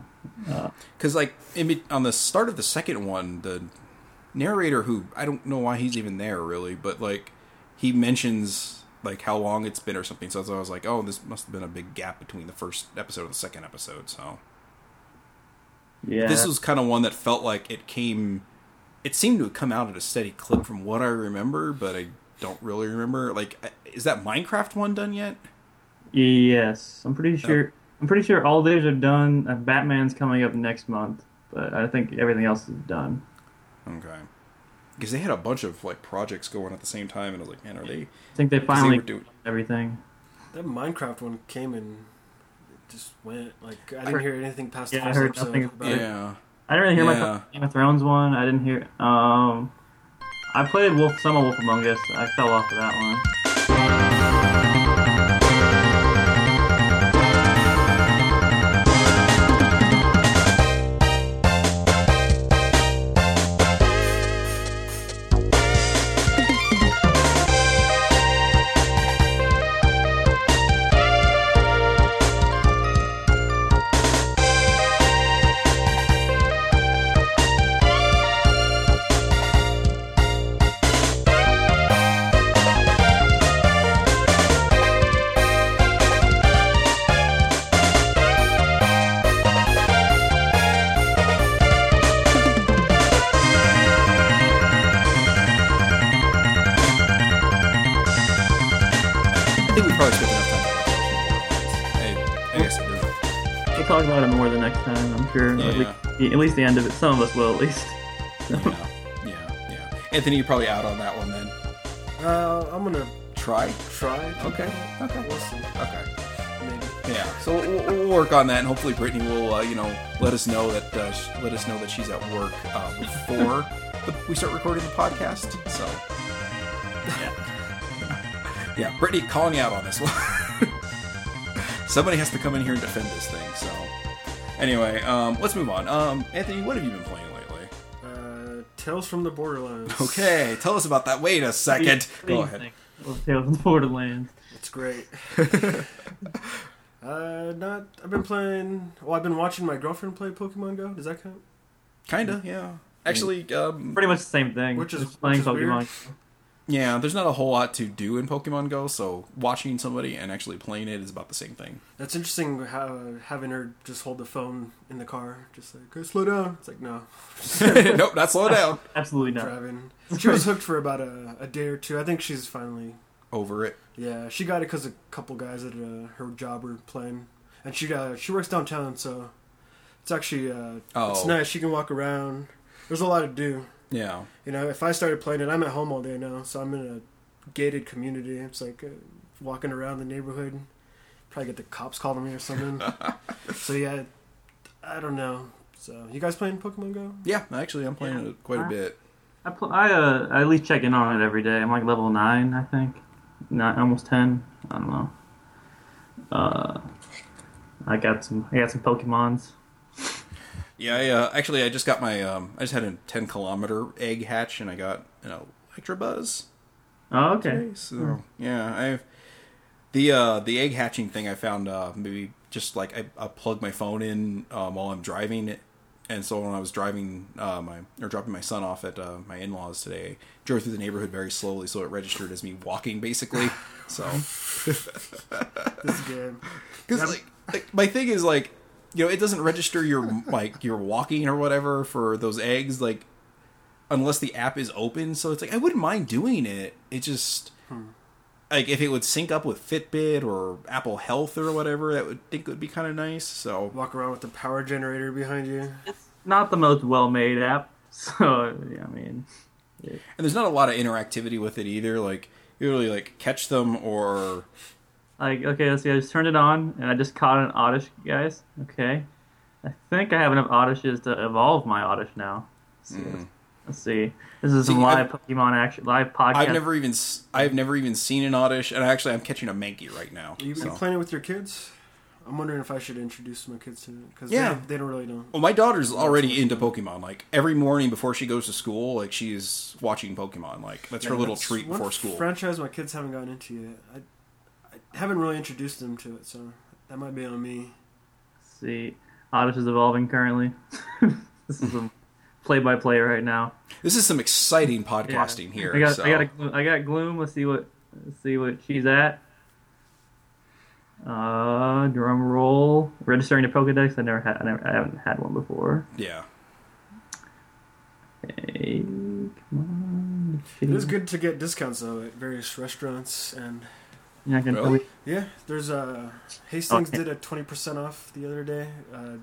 Uh, because like in on the start of the second one, the narrator who I don't know why he's even there really, but like he mentions like how long it's been or something. So I was like, oh, this must have been a big gap between the first episode and the second episode. So yeah, this was kind of one that felt like it came. It seemed to have come out at a steady clip from what I remember, but I don't really remember. Like, is that Minecraft one done yet? Yes, I'm pretty sure. I'm pretty sure all these are done. Uh, Batman's coming up next month, but I think everything else is done. Okay. Because they had a bunch of like projects going at the same time, and I was like, man, are they? I think they finally were doing. everything. That Minecraft one came and it just went. Like I didn't heard- hear anything past the yeah, I heard episode nothing about about it. Yeah. I didn't really hear Yeah. much Game of Thrones one. I didn't hear. Um, I played Wolf, some of Wolf Among Us. I fell off of that one. Think we probably spent enough time. Hey, I guess it We'll talk about it more the next time. I'm sure. Yeah, at, least, at least the end of it. Some of us will, at least. yeah, yeah, yeah. Anthony, you're probably out on that one then. Uh, I'm gonna Try. try. Okay. Okay. We'll see. Okay. Maybe. Yeah. So we'll, we'll work on that, and hopefully Brittany will, uh, you know, let us know that uh, sh- let us know that she's at work uh, before the, we start recording the podcast. So. Yeah, Brittany, calling you out on this one. Somebody has to come in here and defend this thing. So, anyway, um, let's move on. Um, Anthony, what have you been playing lately? Uh, Tales from the Borderlands. Okay, tell us about that. Wait a second. Go ahead. Well, Tales of the Borderlands. It's great. uh, not. I've been playing. Well, I've been watching my girlfriend play Pokemon Go. Does that count? Kinda, yeah. Actually, um, Pretty much the same thing. Which is- Just playing which is weird. Pokemon. Yeah. There's not a whole lot to do in Pokemon Go, so watching somebody and actually playing it is about the same thing. That's interesting. How having her just hold the phone in the car, just like, "Hey, slow down." It's like, no, nope, not slow down. Absolutely not. driving. She was hooked for about a, a day or two. I think she's finally. Over it. Yeah, she got it because a couple guys at uh, her job were playing, and she uh, she works downtown, so it's actually uh, Oh. it's nice. She can walk around. There's a lot to do. Yeah. You know, if I started playing it, I'm at home all day now, so I'm in a gated community. It's like uh, walking around the neighborhood. Probably get the cops calling me or something. so yeah, I don't know. So you guys playing Pokemon Go? Yeah, actually, I'm playing Yeah. it quite a bit. I, pl- I, uh, I at least check in on it every day. I'm like level 9, I think. Not almost 10. I don't know. Uh, I got some I got some Pokemons. Yeah, I, uh, actually, I just got my. Um, I just had a 10 kilometer egg hatch, and I got an Electabuzz. Oh, okay. today, So yeah, I've the uh, the egg hatching thing. I found uh, maybe just like I, I plug my phone in um, while I'm driving, and so when I was driving uh, my or dropping my son off at uh, my in laws today, I drove through the neighborhood very slowly, so it registered as me walking basically. So This is good. because like, like my thing is like you know it doesn't register your like your walking or whatever for those eggs like unless the app is open so it's like i wouldn't mind doing it it just hmm. like if it would sync up with fitbit or apple health or whatever that would think would be kind of nice so Walk around with the power generator behind you. It's not the most well made app. So, yeah, I mean, and there's not a lot of interactivity with it either like you really like catch them or like, okay, let's see. I just turned it on and I just caught an Oddish, guys. Okay. I think I have enough Oddishes to evolve my Oddish now. Let's see. Mm. Let's see. This is some See, live Pokemon action, live podcast. i've never even s- i've never even seen an oddish and actually i'm catching a mankey right now Are you so. playing it with your kids? I'm wondering if I should introduce my kids to it because Yeah. they, they don't really know. Well, my daughter's already into Pokemon. Like every morning before she goes to school, like she's watching Pokemon. Like that's her Yeah, little that's treat before school. Franchise my kids haven't gotten into yet. I, I haven't really introduced them to it, so that might be on me. Let's see. Oddish is evolving currently. this is a play by play right now. This is some exciting Yeah. podcasting here. I got, so. I got, a, Glo- I got Gloom. Let's see what, let's see what she's at. Uh, drum roll. Registering the Pokedex. I never had, I, never, I haven't had one before. yeah. Hey, come on. It is good to get discounts though at various restaurants and You're not gonna Really? tell me yeah, there's uh Hastings Okay. did a twenty percent off the other day. Uh,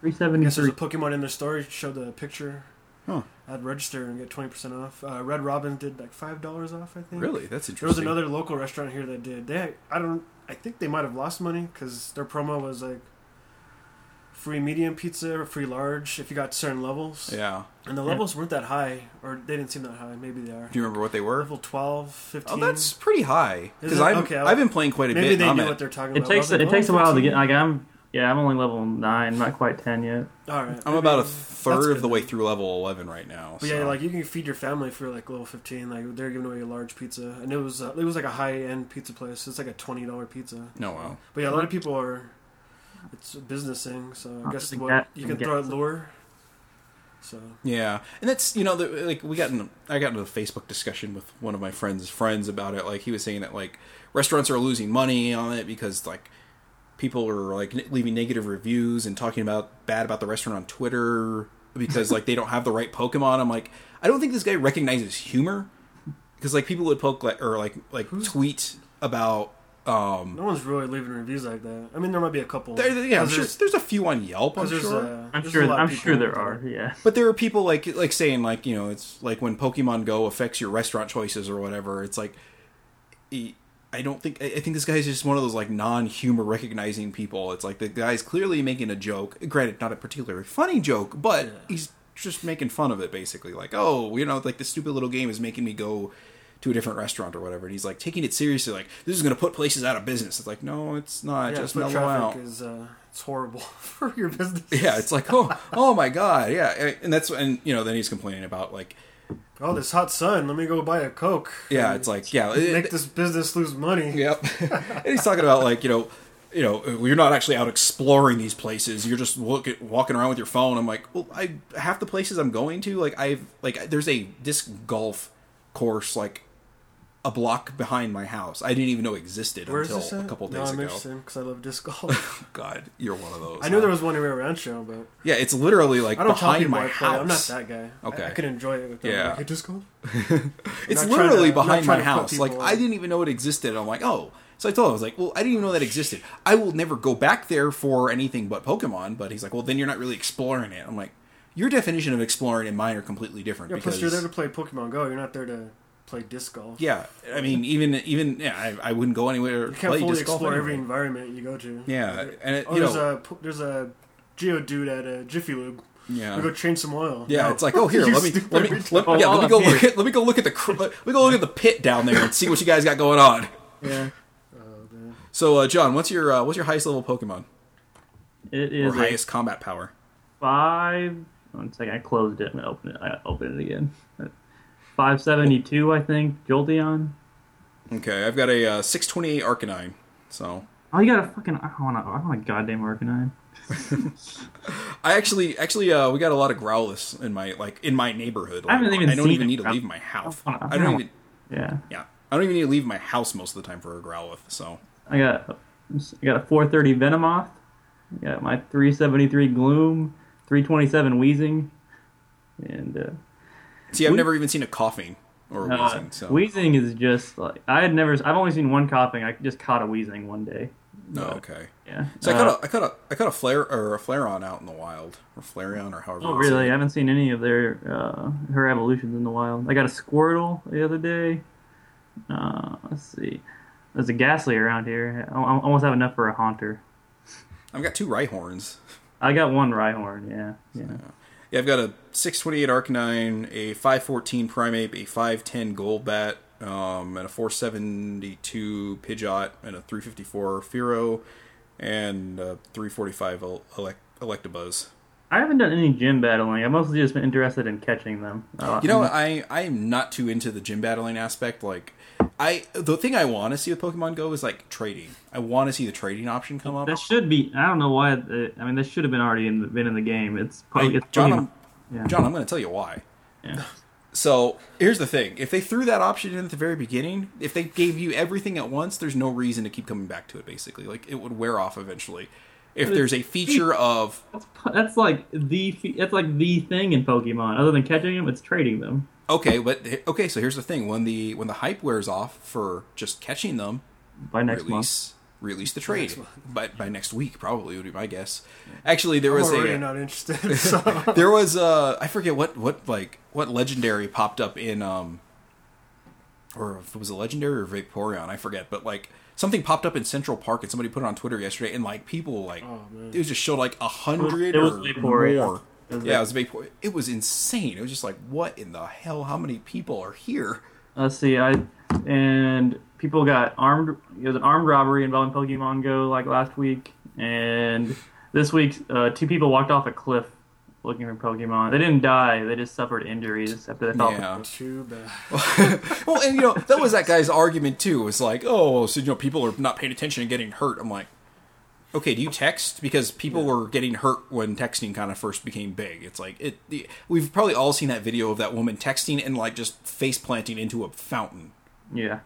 three I guess there's a Pokemon in their store. You Show the picture. Huh. I'd register and get twenty percent off. Uh, Red Robin did like five dollars off. I think. Really, that's interesting. There was another local restaurant here that did. They, I don't, I think they might have lost money because their promo was like free medium pizza or free large if you got certain levels. Yeah. And the levels weren't that high, or they didn't seem that high. Maybe they are. Do you remember what they were? Level 12, 15. Oh, that's pretty high. Is Because it? I've Okay, I'll- I've been playing quite a Maybe bit. they and I'm knew at- what they're talking It about. I takes was like, it takes a while to 15. get. Like I'm, yeah, I'm only level nine, not quite ten yet. All right. I'm about a maybe- that's third of the way then. through level 11 right now. But yeah, so. like you can feed your family for like level 15. Like they're giving away a large pizza, and it was uh, it was like a high end pizza place. It's like a twenty dollar pizza. no, wow. But yeah, a lot of people are. It's a business thing, so I guess what, gat- you can throw out lure. So Yeah, and that's you know the, like we got in I got into a Facebook discussion with one of my friends' friends about it. Like he was saying that like restaurants are losing money on it because like people are like leaving negative reviews and talking about bad about the restaurant on Twitter because like they don't have the right Pokemon. I'm like I don't think this guy recognizes humor because like people would poke like or like like tweet about Um, No one's really leaving reviews like that. I mean, there might be a couple. there, yeah, I'm 'Cause sure there's, there's a few on Yelp. I'm 'cause there's, sure. uh, I'm sure. I'm sure there are. Yeah. But there are people like like saying like you know it's like when Pokemon Go affects your restaurant choices or whatever. It's like I don't think I I think this guy's just one of those like non-humor recognizing people. It's like the guy's clearly making a joke. Granted, not a particularly funny joke, but Yeah. he's just making fun of it basically. Like oh you know like this stupid little game is making me go to a different restaurant or whatever. And he's like taking it seriously. Like this is going to put places out of business. It's like no, it's not. yeah, just mellow out. is uh, it's horrible for your business. Yeah, it's like oh oh my god, yeah, and that's and you know then he's complaining about like Oh, this hot sun. Let me go buy a coke. yeah, it's like yeah, make this business lose money. Yep. and he's talking about like you know, you know, you're not actually out exploring these places. You're just look at, walking around with your phone. I'm like, well, I half the places I'm going to, like I've like there's a disc golf course like a block behind my house. I didn't even know it existed Where until a couple no, days I'm ago. interested because I love disc golf. God, you're one of those. I knew there was one in Rio Rancho, but Yeah, it's literally like I don't behind my I house. I'm not that guy. Okay. I, can enjoy it with them. Yeah. Like, disc golf. It's literally to- behind my house. Like I didn't even know it existed. I'm like, oh. So I told him, I was like, well, I didn't even know that existed. I will never go back there for anything but Pokemon. But he's like, well, then you're not really exploring it. I'm like, your definition of exploring and mine are completely different. Yeah, because plus you're there to play Pokemon Go. You're not there to play disc golf. yeah, I mean, even even yeah, I, I wouldn't go anywhere You to can't play fully disc explore every environment you go to. Yeah, and it, Oh, you there's know, a there's a Geodude at a Jiffy Lube. yeah. We go change some oil. Yeah, No. it's like, oh here, let me stupid let me let, Oh, yeah, let me go look at let me go look at the cr- let me go look at the pit down there and see what you guys got going on. Yeah. Oh, man. So, uh, John, what's your uh, what's your highest level Pokemon It is or highest combat power? five. One second, I closed it and opened it. I opened it again. Five seventy two, I think. Jolteon. Okay, I've got a uh, 628 Arcanine. So Oh, you got a fucking. I want a, I want a goddamn Arcanine. I actually actually uh, we got a lot of Growlithe in my like in my neighborhood. I haven't even I don't even need to leave my house. I wanna- I don't even Yeah. yeah. I don't even need to leave my house most of the time for a Growlithe. So I got I got a 430 Venomoth. I got my 373 Gloom, 327 Wheezing, and uh, see, I've We- never even seen a Koffing or a uh, wheezing. So Wheezing is just like I had never. I've only seen one Koffing. I just caught a Wheezing one day. no, But, okay. Yeah. So I Uh, caught a I caught a I caught a flare or a Flareon out in the wild or Flareon or however. Oh really? it. I haven't seen any of their uh, her evolutions in the wild. I got a Squirtle the other day. Uh, let's see. There's a Gastly around here. I I almost have enough for a Haunter. I've got two Rhyhorns. I got one Rhyhorn. Yeah. Yeah. Yeah, I've got a 628 Arcanine, a 514 Primeape, a 510 Golbat, um, and a 472 Pidgeot, and a 354 Fearow, and a 345 El- Elec- Electabuzz. I haven't done any gym battling. I've mostly just been interested in catching them. Uh, You know, I I am not too into the gym battling aspect. Like, I the thing I want to see with Pokemon Go is like trading. I want to see the trading option come up. that should be. I don't know why. It, I mean, that should have been already in the, been in the game. It's probably. Hey, it's John, I'm, yeah. John, I'm going to tell you why. Yeah. So here's the thing: if they threw that option in at the very beginning, if they gave you everything at once, there's no reason to keep coming back to it. Basically, like it would wear off eventually. If But there's a feature of That's, that's like the that's like the thing in Pokemon. Other than catching them, it's trading them. okay, but okay, so here's the thing: when the when the hype wears off for just catching them, By next month. release release the trade. Next. But by next week, probably would be my guess. Actually, there I'm was already a not interested. So. there was uh I forget what what like what legendary popped up in um or if it was a legendary or Vaporeon, I forget, but like something popped up in Central Park and somebody put it on Twitter yesterday and like people like Oh, it was just showed like a hundred or Vaporeon. more. It was Yeah, it was Vapor. It was insane. It was just like, what in the hell? How many people are here? Let's see. I and people got armed. It was an armed robbery involving Pokemon Go like last week, and this week uh, two people walked off a cliff looking for Pokemon. They didn't die. They just suffered injuries after they fell. off the Yeah. cliff. Too bad. well, and you know that was that guy's argument too. It was like, oh, so you know people are not paying attention and getting hurt. I'm like, okay, do you text? Because people were getting hurt when texting kind of first became big. It's like it. The, we've probably all seen that video of that woman texting and like just face planting into a fountain. Yeah.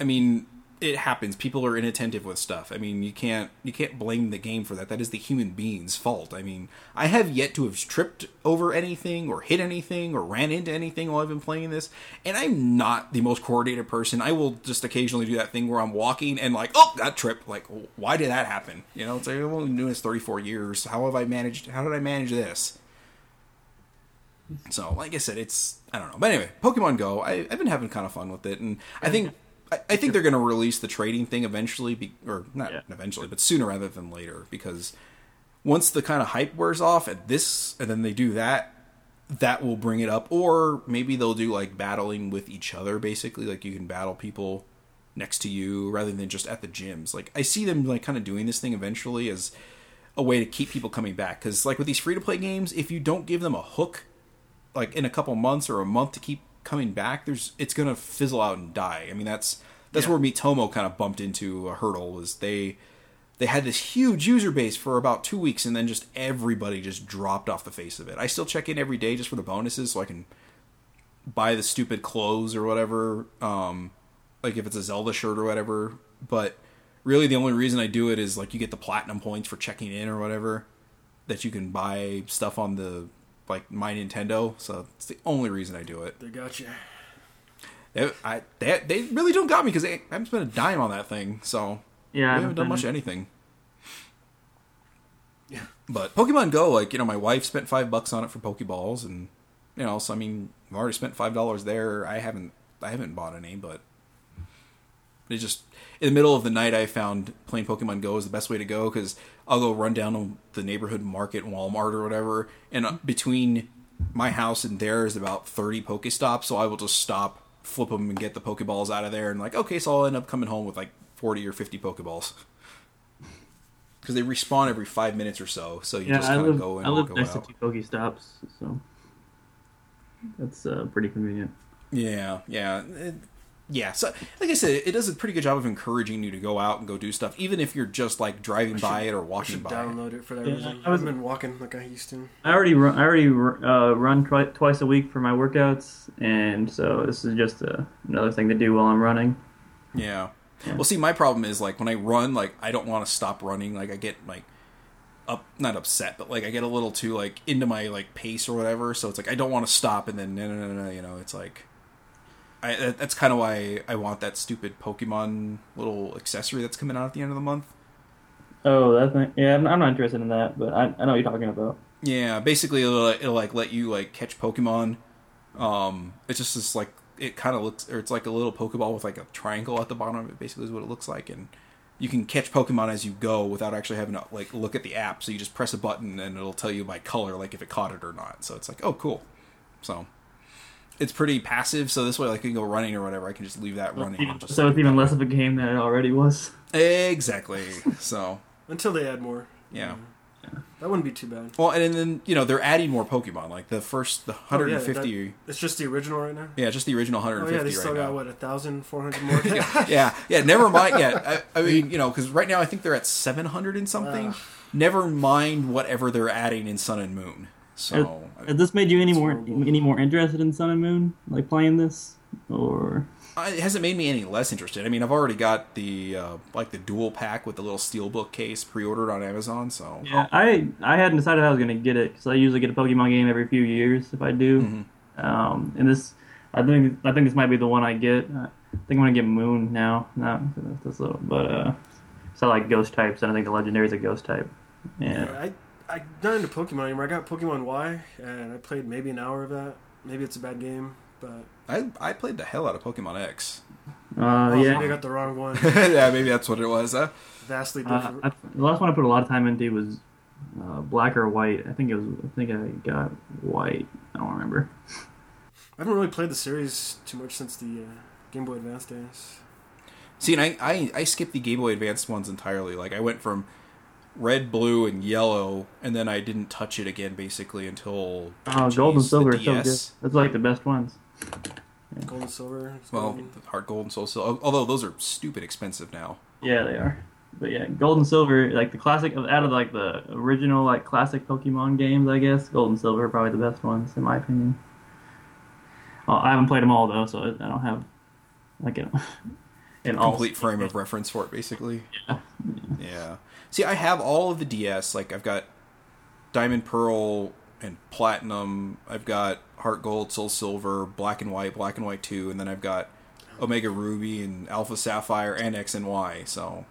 I mean, it happens. People are inattentive with stuff. I mean, you can't you can't blame the game for that. That is the human being's fault. I mean, I have yet to have tripped over anything or hit anything or ran into anything while I've been playing this. And I'm not the most coordinated person. I will just occasionally do that thing where I'm walking and like, oh, that trip. Like, why did that happen? You know, it's like I've only been doing this 34 years. How have I managed? How did I manage this? So, like I said, it's I don't know. But anyway, Pokemon Go, I, I've been having kind of fun with it, and I think I, I think they're going to release the trading thing eventually, be, or not Yeah. eventually, but sooner rather than later, because once the kind of hype wears off at this, and then they do that, that will bring it up, or maybe they'll do like battling with each other, basically, like you can battle people next to you rather than just at the gyms. Like I see them like kind of doing this thing eventually as a way to keep people coming back, because like with these free to play games, if you don't give them a hook like in a couple months or a month to keep coming back, there's it's gonna fizzle out and die. I mean that's that's Yeah. where Miitomo kind of bumped into a hurdle was they they had this huge user base for about two weeks and then just everybody just dropped off the face of it. I still check in every day just for the bonuses so I can buy the stupid clothes or whatever. Um like if it's a Zelda shirt or whatever. But really the only reason I do it is like you get the platinum points for checking in or whatever that you can buy stuff on the like my Nintendo. So it's the only reason I do it. They got you. They, I, they, they really don't got me because I haven't spent a dime on that thing. So Yeah, we haven't done much of anything. Yeah. But Pokemon Go, like you know, my wife spent five bucks on it for Pokeballs, and you know, so I mean, I've already spent five dollars there. I haven't, I haven't bought any, but it just in the middle of the night, I found playing Pokemon Go is the best way to go because I'll go run down to the neighborhood market, Walmart or whatever, and uh, between my house and there is about thirty Pokestops, so I will just stop, flip them, and get the Pokeballs out of there, and like, okay, so I'll end up coming home with like forty or fifty Pokeballs. Because they respawn every five minutes or so, so you Yeah, just kind of go in I live next out. to two Pokestops, so that's uh, pretty convenient. Yeah, yeah, it- yeah. So, like I said, it does a pretty good job of encouraging you to go out and go do stuff, even if you're just like driving by it or walking by. download it for that Yeah, reason. I was- I've been walking like I used to. I already run, I already uh, run twi- twice a week for my workouts, and so this is just uh, another thing to do while I'm running. Yeah. Yeah. Well, see, my problem is like when I run, like I don't want to stop running. Like I get like up, not upset, but like I get a little too like into my like pace or whatever. So it's like I don't want to stop, and then no, no, no, no. You know, it's like. I, that- that's kind of why I want that stupid Pokemon little accessory that's coming out at the end of the month. Oh, that thing. Yeah, I'm, I'm not interested in that, but I, I know what you're talking about. Yeah, basically it'll, it'll like let you like catch Pokemon. Um, it's just this like it kind of looks, or it's like a little Pokeball with like a triangle at the bottom of it. Basically, is what it looks like, and you can catch Pokemon as you go without actually having to like look at the app. So you just press a button and it'll tell you by color like if it caught it or not. So it's like oh cool. So it's pretty passive. So this way, like I can go running or whatever, I can just leave that running. and just, So it's even less of a game than it already was. exactly. So Until they add more. yeah. That wouldn't be too bad. Well, and then you know they're adding more Pokemon. Like the first, the Oh, yeah, 150. that- It's just the original right now. Yeah, just the original Oh 150 yeah, they still right got now. what a thousand four hundred more. yeah, yeah, yeah. Never mind. Yeah, I, I mean, you know, because right now I think they're at 700 and something. Ugh. Never mind whatever they're adding in Sun and Moon. So Has this made you any more horrible. any more interested in Sun and Moon, like playing this, or it hasn't made me any less interested. I mean, I've already got the uh, like the dual pack with the little steelbook case pre-ordered on Amazon. So yeah, I I hadn't decided I was gonna get it because I usually get a Pokemon game every few years if I do. Mhm. Um, and this, I think I think this might be the one I get. I think I'm gonna get Moon now, not this little, but uh, so I like Ghost types, and I think the Legendary is a Ghost type. Yeah, I I'm not into Pokemon anymore. I got Pokemon Y, and I played maybe an hour of that. Maybe it's a bad game, but I I played the hell out of Pokemon X. uh, oh, maybe I got the wrong one. yeah, maybe that's what it was. Huh? Vastly Uh, different. I, the last one I put a lot of time into was uh, black or white. I think it was. I think I got white. I don't remember. I haven't really played the series too much since the uh, Game Boy Advance days. See, and I, I I skipped the Game Boy Advance ones entirely. Like I went from red, blue, and yellow, and then I didn't touch it again basically until Oh, geez, gold and silver is so good. That's like the best ones. Gold and Silver. Well, golden. Heart Gold and Soul Silver. Although those are stupid expensive now. Yeah, they are. But yeah, gold and silver, like the classic out of like the original like classic Pokemon games, I guess gold and silver are probably the best ones in my opinion. Well, I haven't played them all though, so I I don't have like it. in all complete frame of reference for it, basically. Yeah. Yeah. See, I have all of the DS. Like, I've got Diamond, Pearl, and Platinum. I've got Heart Gold, Soul Silver, Black and White, Black and White Two, and then I've got Omega Ruby and Alpha Sapphire and X and Y. So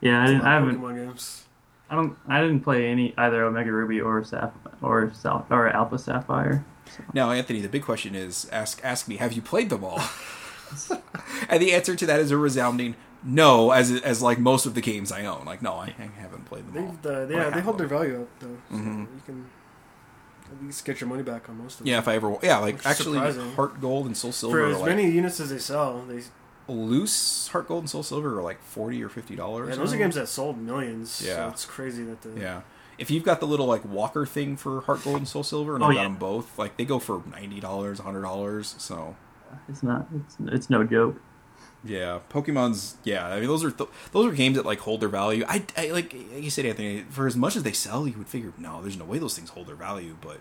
Yeah, I, didn't, I haven't. Pokemon games. I don't. I didn't play any either Omega Ruby or Saph or Sal- or Alpha Sapphire. now, Anthony, the big question is: ask ask me, have you played them all? and the answer to that is a resounding no. As as like most of the games I own, like no, I, I haven't played them They, all. the, yeah, they hold them. their value up though. So Mhm. You can at least get your money back on most of them. Yeah, if I ever, yeah, like Which actually, surprising. Heart Gold and Soul Silver For are as like many units as they sell, they loose Heart Gold and Soul Silver are like forty or fifty dollars. yeah, those are games that sold millions. Yeah. so it's crazy that the Yeah, if you've got the little like Walker thing for Heart Gold and Soul Silver, and Oh, I've got yeah. them both, like they go for ninety dollars, hundred dollars. So It's not. It's it's no joke. Yeah, Pokemon's yeah. I mean, those are th- those are games that like hold their value. I, I like like you said, Anthony. For as much as they sell, you would figure no, there's no way those things hold their value. But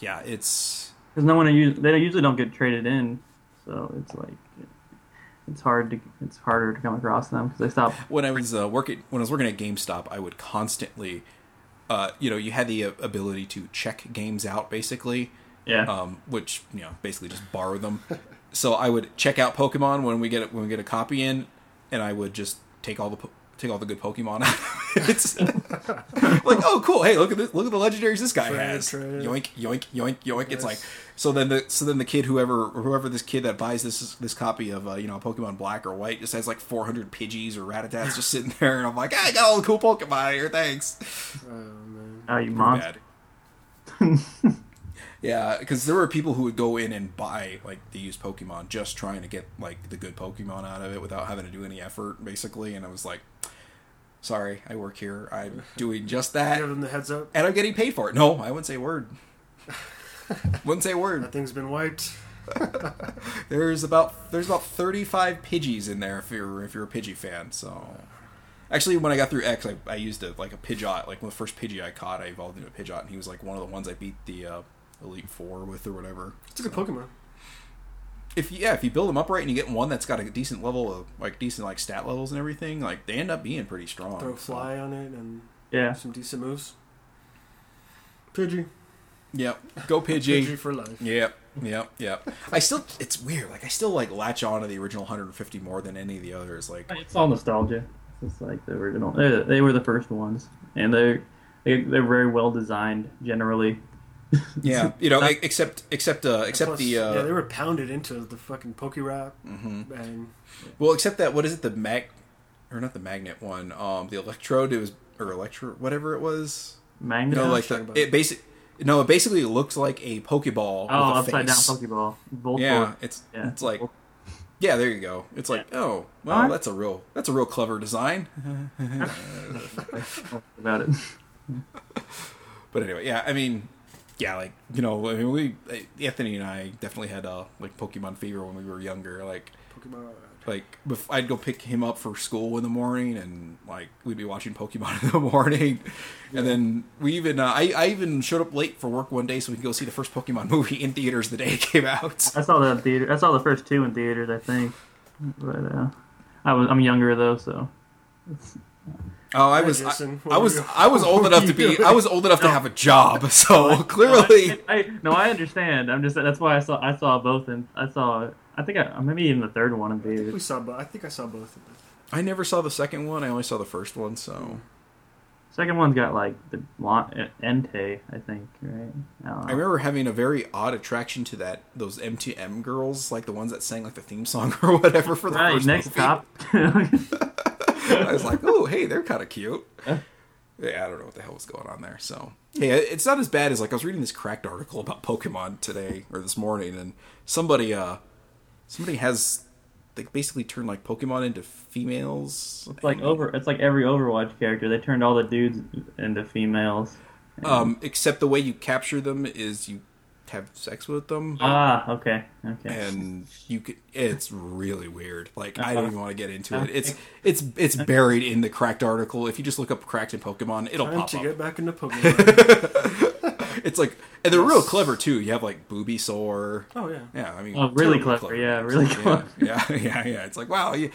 yeah, it's Because no one use, they usually don't get traded in, so it's like it's hard to it's harder to come across them because they stop. when I was uh, working when I was working at GameStop, I would constantly, uh, you know, you had the uh, ability to check games out basically, Yeah, um, which you know basically just borrow them. so I would check out Pokemon when we get when we get a copy in, and I would just take all the po- take all the good Pokemon out. it's like oh cool, hey look at this, look at the legendaries this guy Trade, has. trade. Yoink yoink yoink yoink. It's like so then the so then the kid whoever whoever this kid that buys this this copy of uh, you know Pokemon Black or White just has like 400 Pidgeys or Rattatas just sitting there, and I'm like, "Ah, I got all the cool Pokemon here, thanks. oh man. oh you Pretty monster. bad. Yeah, because there were people who would go in and buy like the used Pokemon just trying to get like the good Pokemon out of it without having to do any effort, basically. And I was like, sorry, I work here. I'm doing just that, Give them the heads up. and I'm getting paid for it. No, I wouldn't say a word. wouldn't say a word. That thing's been wiped. There's about there's about 35 Pidgeys in there if you're if you're a Pidgey fan. So actually, when I got through X, I, I used a, like a Pidgeot. Like the first Pidgey I caught, I evolved into a Pidgeot, and he was like one of the ones I beat the uh, Elite Four with or whatever. It's a good So- Pokemon. If you- yeah, if you build them up right and you get one that's got a decent level of like decent like stat levels and everything, like they end up being pretty strong. Throw so- fly on it and Yeah, some decent moves. Pidgey. Yep. Go Pidgey Pidgey. for life. Yep, yep, yep. I still, it's weird. Like I still like latch on to the original 150 more than any of the others. Like it's all nostalgia. It's like the original. They, they were the first ones, and they're they, they're very well designed generally. Yeah, you know, except except uh, except Plus, the uh, yeah, they were pounded into the fucking Pokérap mhm. and well, except that what is it? The mag or not the magnet one? Um, the electrode. It was or electro whatever it was. Magnet. You know, like the it basic. No, it basically looks like a Pokeball. oh, with a upside down. Pokeball. Voltorb. Yeah, it's Yeah. it's like yeah, there you go. It's like oh well, Alright. that's a real that's a real clever design. about it. But anyway, yeah, I mean, yeah, like you know, I mean, we Anthony and I definitely had uh like Pokemon fever when we were younger. Like Pokemon. like bef- I'd go pick him up for school in the morning, and like we'd be watching Pokemon in the morning, and then we even uh, I I even showed up late for work one day so we could go see the first Pokemon movie in theaters the day it came out. I saw the in theater. I saw the first two in theaters, I think. But uh, I was I'm younger though, so it's, Oh, I Hi, was I, I was I was old enough to be doing? I was old enough to have a job, so No, clearly. I, I no, I understand. I'm just that's why I saw I saw both, and I saw I think I maybe even the third one in I think we saw both. I think I saw both of them. I never saw the second one. I only saw the first one, so Second one's got like the la- Entei, uh, I think, right? I. I remember having a very odd attraction to that those M2M girls, like the ones that sang like the theme song or whatever for the Right, first next movie. top. I was like, oh, hey, they're kind of cute. Yeah, I don't know what the hell was going on there. So, yeah, it's not as bad as like I was reading this cracked article about Pokemon today or this morning, and somebody, uh, somebody has they basically turned like Pokemon into females. It's like over. It's like every Overwatch character. They turned all the dudes into females. Um, except the way you capture them is you have sex with them. Ah, okay, okay. and you could it's really weird like i don't even want to get into it Uh, it's it's it's buried in the cracked article if you just look up cracked in pokemon it'll Time pop to up get back into Pokemon. it's like, and they're real clever too. You have like Booby Sore. Oh yeah. Yeah, I mean, Oh, really terribly clever, yeah, really Yeah, clever. Yeah, yeah, yeah. It's like, wow, you,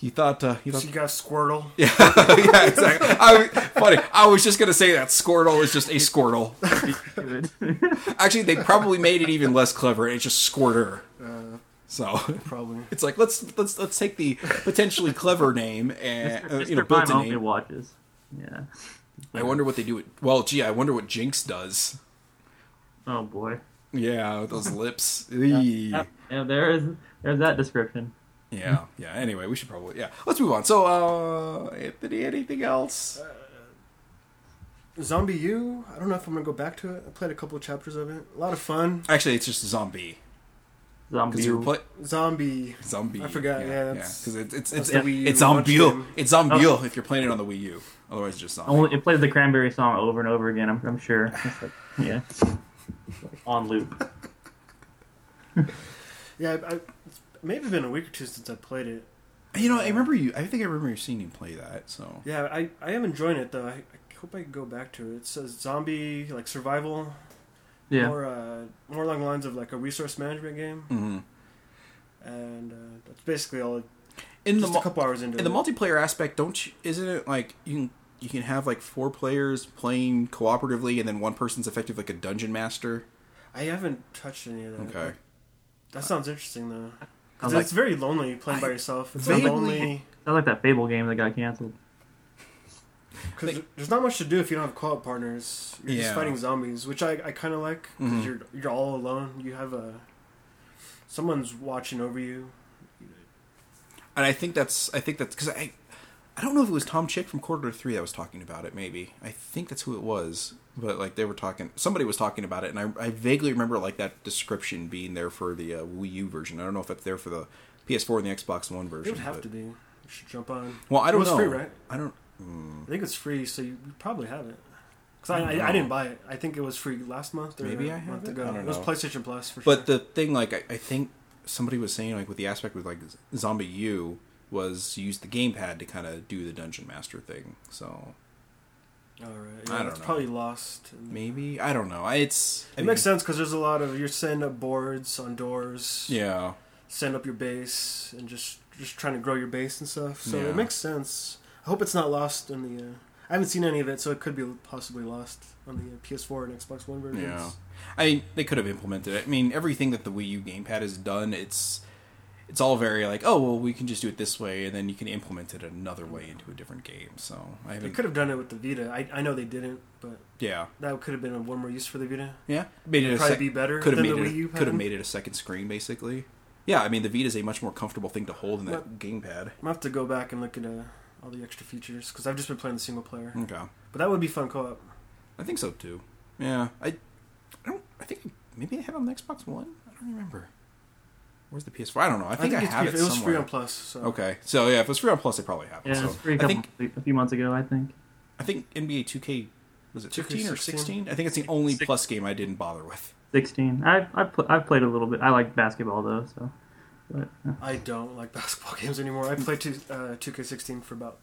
you thought, uh, you So thought, you got Squirtle. yeah, yeah, exactly. I, funny. I was just gonna say that Squirtle is just a Squirtle. Actually, they probably made it even less clever. It's just Squirter. Uh, So probably. it's like let's let's let's take the potentially clever name and uh, Mr. you know Mr. built a name. watches. Yeah. I wonder what they do. With, well, gee, I wonder what Jynx does. Oh boy. Yeah, those lips. Yeah, yeah, there is there's that description. Yeah, yeah. Anyway, we should probably yeah. Let's move on. So, uh, Anthony, anything else? ZombiU. I don't know if I'm gonna go back to it. I played a couple of chapters of it. A lot of fun. Actually, it's just zombie Zombie. because you were play Zombie. zombie. I forgot, yeah, yeah, that's- because it's it's that's it's, the Wii it's launch zombie. It's zombie Oh. if you're playing it on the Wii U. Otherwise, it's just zombie. Only it plays the Cranberry song over and over again. I'm, I'm sure. Like, yeah. On loop. Yeah, I, I, it's maybe been a week or two since I played it. You know, I remember you. I think I remember seeing you play that. So Yeah, I, I am enjoying it though. I, I hope I can go back to it. It says zombie like survival, Yeah. more uh, more along the lines of like a resource management game, mm-hmm. and uh, that's basically all. It, in the just mul- a couple hours into in the multiplayer aspect, don't you? Isn't it like you can you can have like four players playing cooperatively, and then one person's effective like a dungeon master? I haven't touched any of that. Okay. That sounds interesting though. 'Cause Sounds it's very lonely playing by yourself. It's vaguely- lonely Sounds like that Fable game that got canceled. because there's not much to do if you don't have co-op partners. You're Yeah. just fighting zombies, which I, I kind of like because Mhm. you're you're all alone. You have a someone's watching over you. And I think that's I think that's because I I don't know if it was Tom Chick from Quarter to Three that was talking about it. Maybe I think that's who it was. But like they were talking, somebody was talking about it, and I, I vaguely remember like that description being there for the uh, Wii U version. I don't know if it's there for the PS4 and the Xbox One version. It would have but- to be. You should jump on. Well, I don't know. It was know. free, right? I don't. mm, I think it's free, so you probably have it. Because I, I I, didn't buy it. I think it was free last month or Maybe a I have month it? ago. I don't was. PlayStation Plus for sure. But sure. the thing, like, I, I think somebody was saying, like, with the aspect with like ZombiU was use the gamepad to kind of do the dungeon master thing. So All right, I yeah, don't it's know. probably lost. maybe I don't know. I, it's I It mean, makes sense because there's a lot of you're setting up boards on doors, Yeah, setting up your base, and just just trying to grow your base and stuff. So Yeah. it makes sense. I hope it's not lost in the. Uh, I haven't seen any of it, so it could be possibly lost on the uh, PS4 and Xbox One versions. Yeah. I mean, they could have implemented it. I mean, everything that the Wii U gamepad has done, it's it's all very like, oh well, we can just do it this way, and then you can implement it another way into a different game. So I They could have done it with the Vita. I, I know they didn't, but Yeah, that could have been a one more use for the Vita. yeah. Made it It'd a probably sec- be better could have than made the it Wii U. could have made it a second screen basically. Yeah, I mean the Vita is a much more comfortable thing to hold in that gamepad. I'm gonna have to go back and look at uh, all the extra features because I've just been playing the single player. Okay, But that would be fun co-op. I think so too. Yeah, I, I don't. I think maybe I have it on the Xbox One. I don't remember. Where's the PS4? I don't know. I think I, it's have free- it, it was somewhere. free on Plus. So. Okay, so yeah, if it's free on Plus, I probably have it. Yeah, so it was free a, I couple, think a few months ago, I think. I think NBA 2K was it 15 or 2K16? I think it's the only Six- Plus game I didn't bother with. 16. I I pl- I've played a little bit. I like basketball though, so. But uh, I don't like basketball games anymore. I played two, uh, 2K16 for about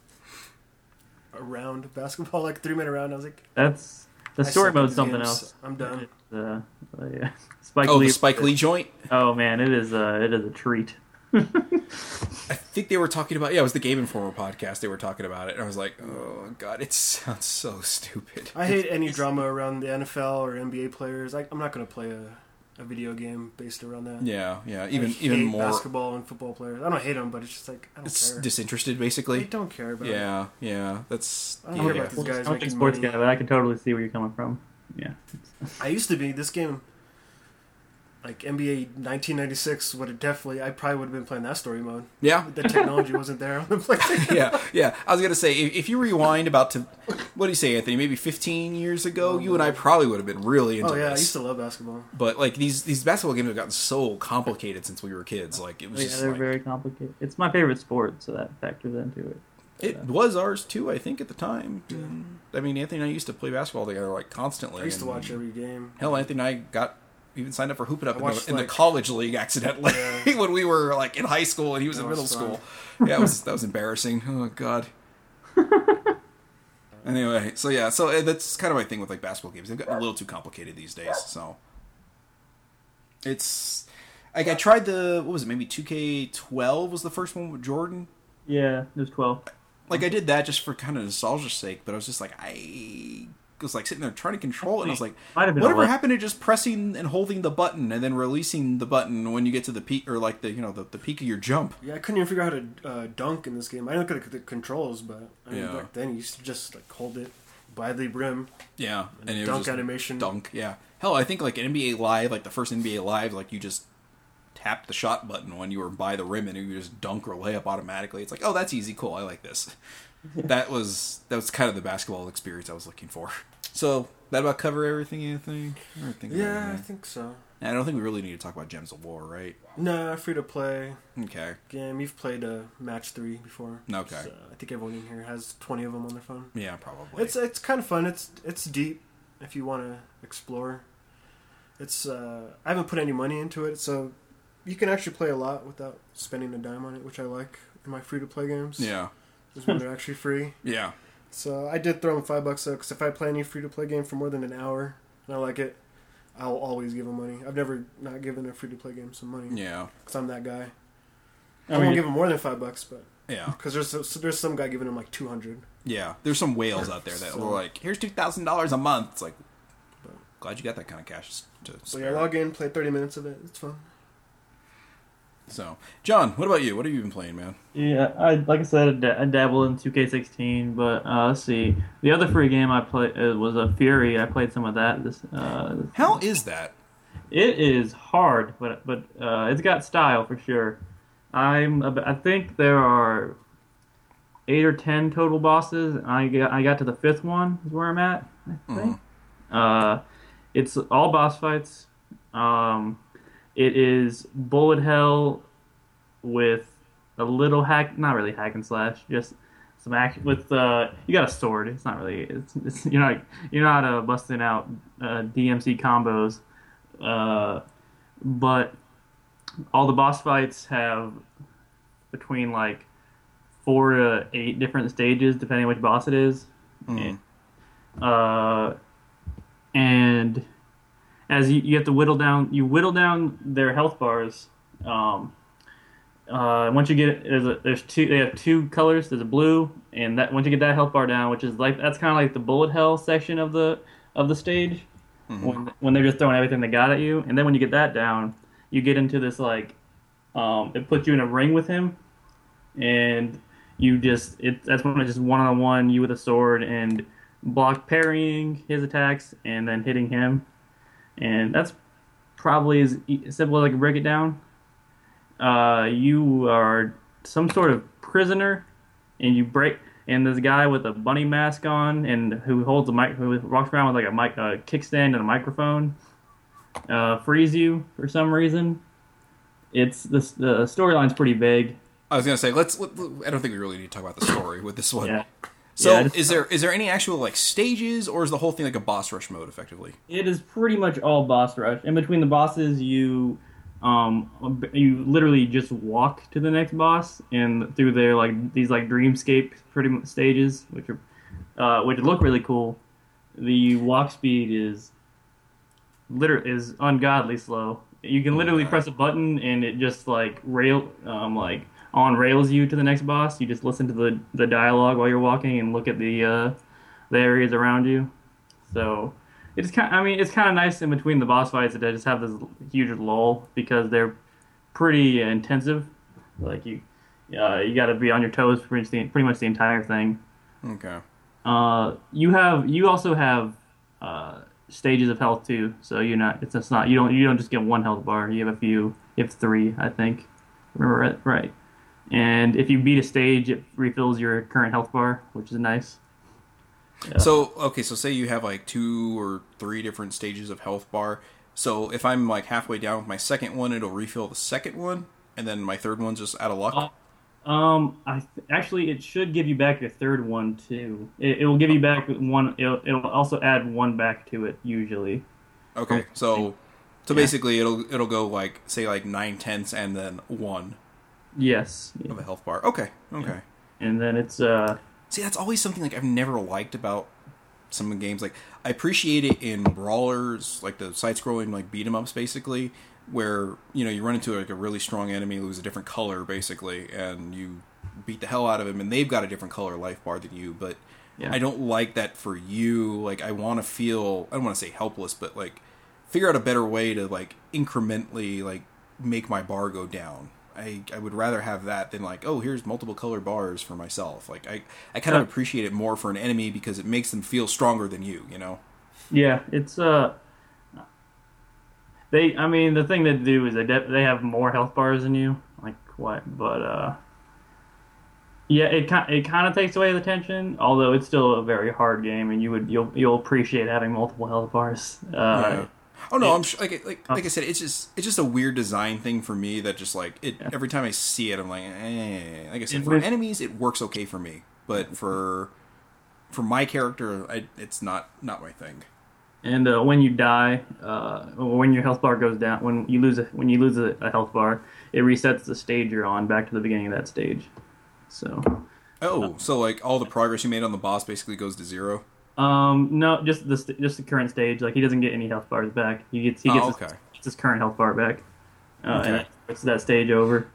a round basketball, like three minute round. I was like, that's the story suck at mode's something games. else. I'm done. Uh, uh, yeah. Spike oh, Lee. the Spike Lee joint. Oh man, it is uh, it is a treat. I think they were talking about. Yeah, it was the Game Informer podcast. They were talking about it, and I was like, oh god, it sounds so stupid. I hate any drama around the NFL or NBA players. I, I'm not going to play a, a video game based around that. Yeah, yeah. I Even hate even more. basketball and football players. I don't hate them, but it's just like I don't It's care. disinterested, I basically. don't care about it. Yeah, yeah. That's I don't yeah. care about these guys I'm a big making sports money. guy, but I can totally see where you're coming from. Yeah. I used to be. This game, like NBA 1996, would have definitely. I probably would have been playing that story mode. yeah. The technology wasn't there on the PlayStation. yeah, yeah. I was gonna say if, if you rewind about to what do you say, Anthony? Maybe 15 years ago, Oh, you and I probably would have been really into it. Oh yeah, I used to love basketball. But like these these basketball games have gotten so complicated since we were kids. Like it was oh, yeah, just they're like, very complicated. It's my favorite sport, so that factors into it. it was ours too. I think at the time. I mean, Anthony and I used to play basketball together like constantly. I used to watch every game. Hell, Anthony and I got even signed up for Hoop It Up I in, the, watched, in the college league accidentally Yeah. when we were like in high school and he was That in was middle fun. school. Yeah, it was that was embarrassing. Oh god. Anyway, so yeah, so uh, that's kind of my thing with like basketball games. They've gotten a little too complicated these days. So it's like I tried the what was it? Maybe 2K12 was the first one with Jordan. Yeah, it was twelve. Like I did that just for kind of nostalgia's sake, but I was just like I was like sitting there trying to control it, and I was like, Might have been whatever happened to just pressing and holding the button and then releasing the button when you get to the peak or like the you know the, the peak of your jump? Yeah, I couldn't even figure out how to uh, dunk in this game. I didn't look at the controls, but I mean, Yeah. back then you used to just like hold it by the brim. Yeah, and it was dunk just animation. dunk. Yeah, hell, I think like NBA Live, like the first NBA Live, like you just tap the shot button when you were by the rim and you just dunk or lay up automatically. It's like, oh, that's easy, cool, I like this. that was that was kind of the basketball experience I was looking for. So that about cover everything you think? Or think Yeah, I think so. I don't think we really need to talk about Gems of War, right? Nah, free to play Okay. game. You've played uh, match three before. Okay. So, I think everyone in here has twenty of them on their phone. Yeah, probably. It's it's kind of fun. It's it's deep if you want to explore. It's uh, I haven't put any money into it, so you can actually play a lot without spending a dime on it, which I like in my free to play games. yeah. is when they're actually free. Yeah. So I did throw him five bucks though, because if I play any free to play game for more than an hour and I like it, I'll always give him money. I've never not given a free to play game some money Yeah. because I'm that guy. I, I won't give him more than five bucks, but Yeah. because there's there's some guy giving him like two hundred. Yeah. There's some whales out there that So- were like, here's two thousand dollars a month. It's like glad you got that kind of cash to So spare. yeah, log in, play thirty minutes of it. It's fun. So, John, what about you? What have you been playing, man? Yeah, I like I said, I da- dabble in 2K16, but uh, let's see. The other free game I played uh, was a Furi. I played some of that. This uh, How is that? it is hard, but but uh, it's got style for sure. I'm I think there are eight or ten total bosses. I got I got to the fifth one is where I'm at. I think. Uh, it's all boss fights. Um, it is bullet hell with a little hack, not really hack and slash, just some action with. Uh, you got a sword. It's not really. It's, it's you're not you're not uh, busting out uh, DMC combos, uh, but all the boss fights have between like four to eight different stages, depending on which boss it is. Mhm. Uh, and as you, you have to whittle down, you whittle down their health bars. Um, uh, once you get there's a, there's two. They have two colors. There's a blue, and that once you get that health bar down, which is like that's kind of like the bullet hell section of the of the stage, when when they're just throwing everything they got at you, and then when you get that down, you get into this like, um, it puts you in a ring with him, and you just it that's when it's just one on one you with a sword and block parrying his attacks and then hitting him, and that's probably as simple as I can break it down. Uh, you are some sort of prisoner, and you break. And this guy with a bunny mask on, and who holds a mic, who walks around with like a mic, a kickstand and a microphone, uh, frees you for some reason. It's the the storyline's pretty big. I was gonna say let's. Let, I don't think we really need to talk about the story with this one. Yeah. So, Yeah, is there is there any actual like stages, or is the whole thing like a boss rush mode, effectively? It is pretty much all boss rush. In between the bosses, you um you literally just walk to the next boss and through their like these like dreamscape pretty much stages, which are uh, which look really cool. The walk speed is liter is ungodly slow. You can literally press a button and it just like rail um like on rails you to the next boss. You just listen to the the dialogue while you're walking and look at the uh, the areas around you. So it's kind. I mean, it's kind of nice in between the boss fights that they just have this huge lull because they're pretty intensive. Like you, uh, you got to be on your toes pretty much the, pretty much the entire thing. Okay. Uh, you have you also have uh, stages of health too. So you're not. It's, it's not. You don't. You don't just get one health bar. You have a few. You have three, I think. Remember it right. And if you beat a stage, it refills your current health bar, which is nice. Yeah. So okay, so say you have like two or three different stages of health bar. So if I'm like halfway down with my second one, it'll refill the second one, and then my third one's just out of luck. Uh, Um, I th- actually it should give you back your third one too. It, it will give you back one. It'll, it'll also add one back to it usually. okay, so so Yeah. basically it'll it'll go like say like nine tenths and then one Yes, of a health bar. Okay, okay. and then it's uh, See, that's always something like I've never liked about some of the games. Like I appreciate it in brawlers, like the side-scrolling like beat 'em ups, basically, where you know you run into like a really strong enemy who's a different color, basically, and you beat the hell out of him, and they've got a different color life bar than you. But Yeah. I don't like that for you. Like I want to feel, I don't want to say helpless, but like figure out a better way to like incrementally like make my bar go down. I, I would rather have that than like oh here's multiple color bars for myself like I, I kind of appreciate it more for an enemy because it makes them feel stronger than you you know Yeah, it's uh. They, I mean, the thing they do is they de- they have more health bars than you, like what? But uh, yeah, it kind it kind of takes away the tension. Although it's still a very hard game, and you would you'll you'll appreciate having multiple health bars. Uh, Yeah. Oh no, it- I'm sh- like like like I said, it's just it's just a weird design thing for me that just like it Yeah. every time I see it, I'm like, eh. Like I said, It for was- enemies, it works okay for me, but for for my character, I, it's not not my thing. And uh, when you die, uh, or when your health bar goes down, when you lose a when you lose a, a health bar, it resets the stage you're on back to the beginning of that stage. So, Oh, so like all the progress you made on the boss basically goes to zero. Um, no, just the st- just the current stage. Like he doesn't get any health bars back. He gets he Oh, gets, okay. his, gets his current health bar back. Uh, Okay. and it's that stage over.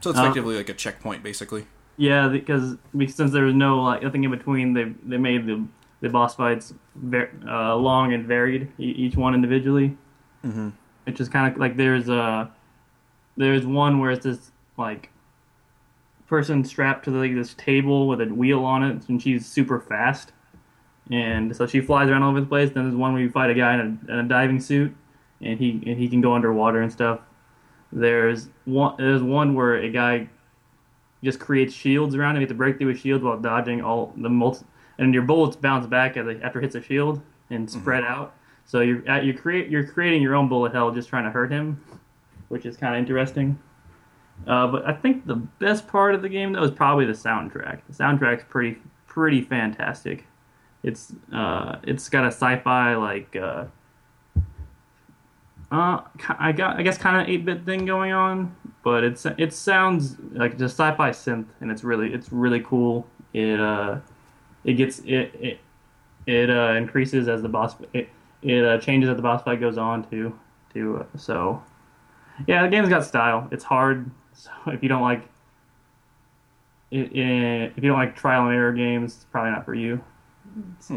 So it's Uh, effectively like a checkpoint, basically. Yeah, because since there was no like nothing in between, they they made the the boss fights ver- uh, long and varied, each one individually. Mhm. Which is kind of like there's a there's one where it's this like person strapped to like this table with a wheel on it, and she's super fast, and so she flies around all over the place. Then there's one where you fight a guy in a, in a diving suit, and he and he can go underwater and stuff. There's one there's one where a guy just creates shields around him. You have to break through a shield while dodging all the multi, and your bullets bounce back after it hits a shield and spread out. So you're at, you create you're creating your own bullet hell just trying to hurt him, which is kind of interesting. Uh, but I think the best part of the game though is probably the soundtrack. The soundtrack's pretty pretty fantastic. It's uh, it's got a sci-fi like uh, uh, I got I guess kind of eight bit thing going on, but it's it sounds like just sci-fi synth, and it's really it's really cool. It uh, it gets it it it uh, increases as the boss it it uh, changes as the boss fight goes on too too. Uh, so yeah, the game's got style. It's hard, so if you don't like it, it, if you don't like trial and error games, it's probably not for you. It's, uh,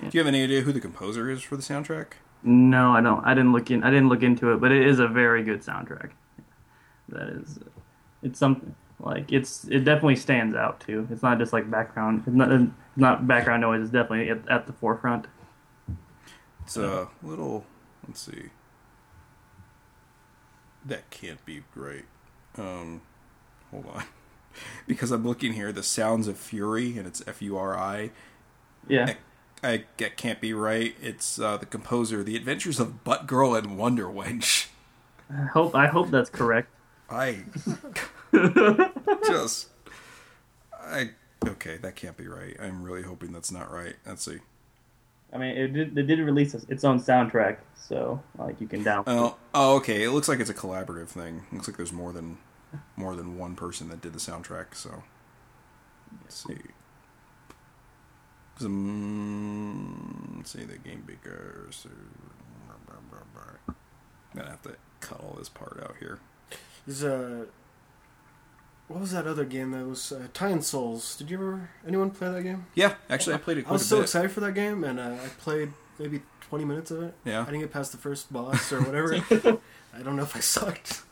Do you have any idea who the composer is for the soundtrack? No, I don't. I didn't look in. I didn't look into it, but it is a very good soundtrack. That is, it's something like it's. It definitely stands out too. It's not just like background. It's not. It's not background noise. It's definitely at, at the forefront. It's a little. Let's see. That can't be right. Um, hold on, because I'm looking here. The Sounds of Furi, and it's F U R I. Yeah. I that can't be right. It's uh, the composer, The Adventures of Butt Girl and Wonder Wench. I hope. I hope that's correct. I just I okay, that can't be right. I'm really hoping that's not right. Let's see. I mean, it did. It did release its own soundtrack, so like you can download. Oh, oh, okay. It looks like it's a collaborative thing. looks like there's more than more than one person that did the soundtrack. So let's see. Let's see the game makers. I'm gonna have to cut all this part out here. Is uh, what was that other game that was uh, Titan Souls? Did you ever anyone play that game? Yeah, actually, I played it I was a so bit. excited for that game, and uh, I played maybe twenty minutes of it. Yeah. I didn't get past the first boss or whatever. I don't know if I sucked.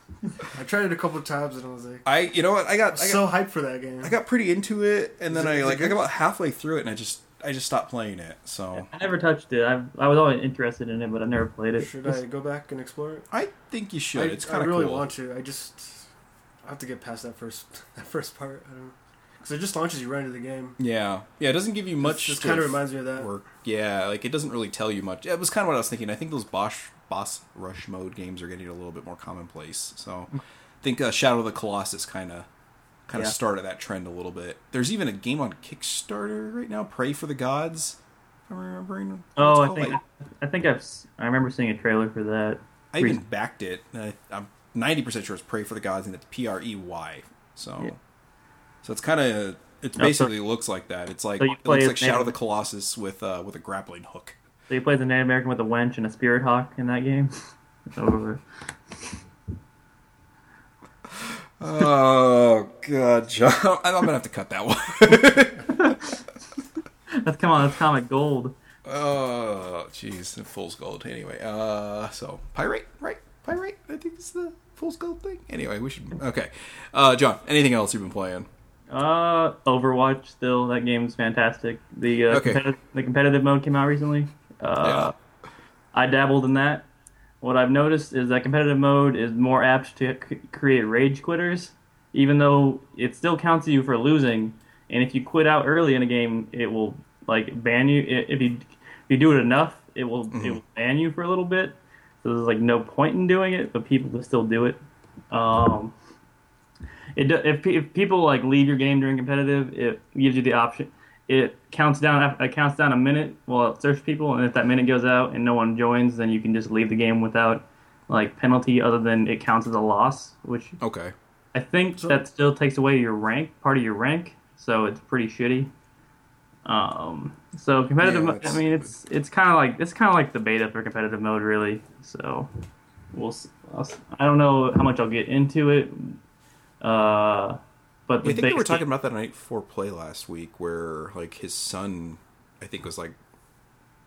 I tried it a couple of times, and I was like, I, you know what? I I got, I got so hyped for that game. I got pretty into it, and then it- I like I got about halfway through it, and I just I just stopped playing it. So I never touched it. I I was always interested in it, but I never played it. Should I go back and explore it? I think you should. I, it's kind of I really cool. want to. I just I have to get past that first that first part. I don't because it just launches you right into the game. Yeah, yeah. It doesn't give you much. Just kind of reminds me of that. work. Yeah, like it doesn't really tell you much. It was kind of what I was thinking. I think those boss boss rush mode games are getting a little bit more commonplace. So I think uh, Shadow of the Colossus kind of kind of Yeah. started that trend a little bit. There's even a game on Kickstarter right now, Prey for the Gods. If I'm remembering. Oh, I think Like, I think I've s- I remember seeing a trailer for that. I even backed it. I, I'm ninety percent sure it's Prey for the Gods, and it's P R E Y. So, Yeah. so it's kind of It No, so- basically looks like that. It's like So it looks like Shadow of the Colossus with uh, with a grappling hook. So he plays a Native American with a wench and a spirit hawk in that game. So, Oh god, John! I'm gonna have to cut that one. that's come on, that's comic gold. Oh, jeez, fool's gold. Anyway, uh, so pirate, right? Pirate. I think it's the fool's gold thing. Anyway, we should. Okay, uh, John. Anything else you've been playing? Uh, Overwatch still that game's fantastic. The uh, Okay. competitive, the competitive mode came out recently. Uh, I dabbled in that. What I've noticed is that competitive mode is more apt to c- create rage quitters, even though it still counts you for losing. And if you quit out early in a game, it will like ban you. If you if you do it enough, it will it will ban you for a little bit. So there's like no point in doing it, but people still do it. Um, it if, if people like leave your game during competitive, it gives you the option. It counts down. It counts down a minute while it searches people, and if that minute goes out and no one joins, then you can just leave the game without like penalty, other than it counts as a loss, which Okay. I think So- that still takes away your rank, part of your rank. So it's pretty shitty. Um, so competitive. Yeah, mo- I mean, it's it's kind of like it's kind of like the beta for competitive mode, really. So we'll. s- I'll s- I don't know how much I'll get into it. Uh, but I the think we were talking about that night before play last week, where like his son, I think was like,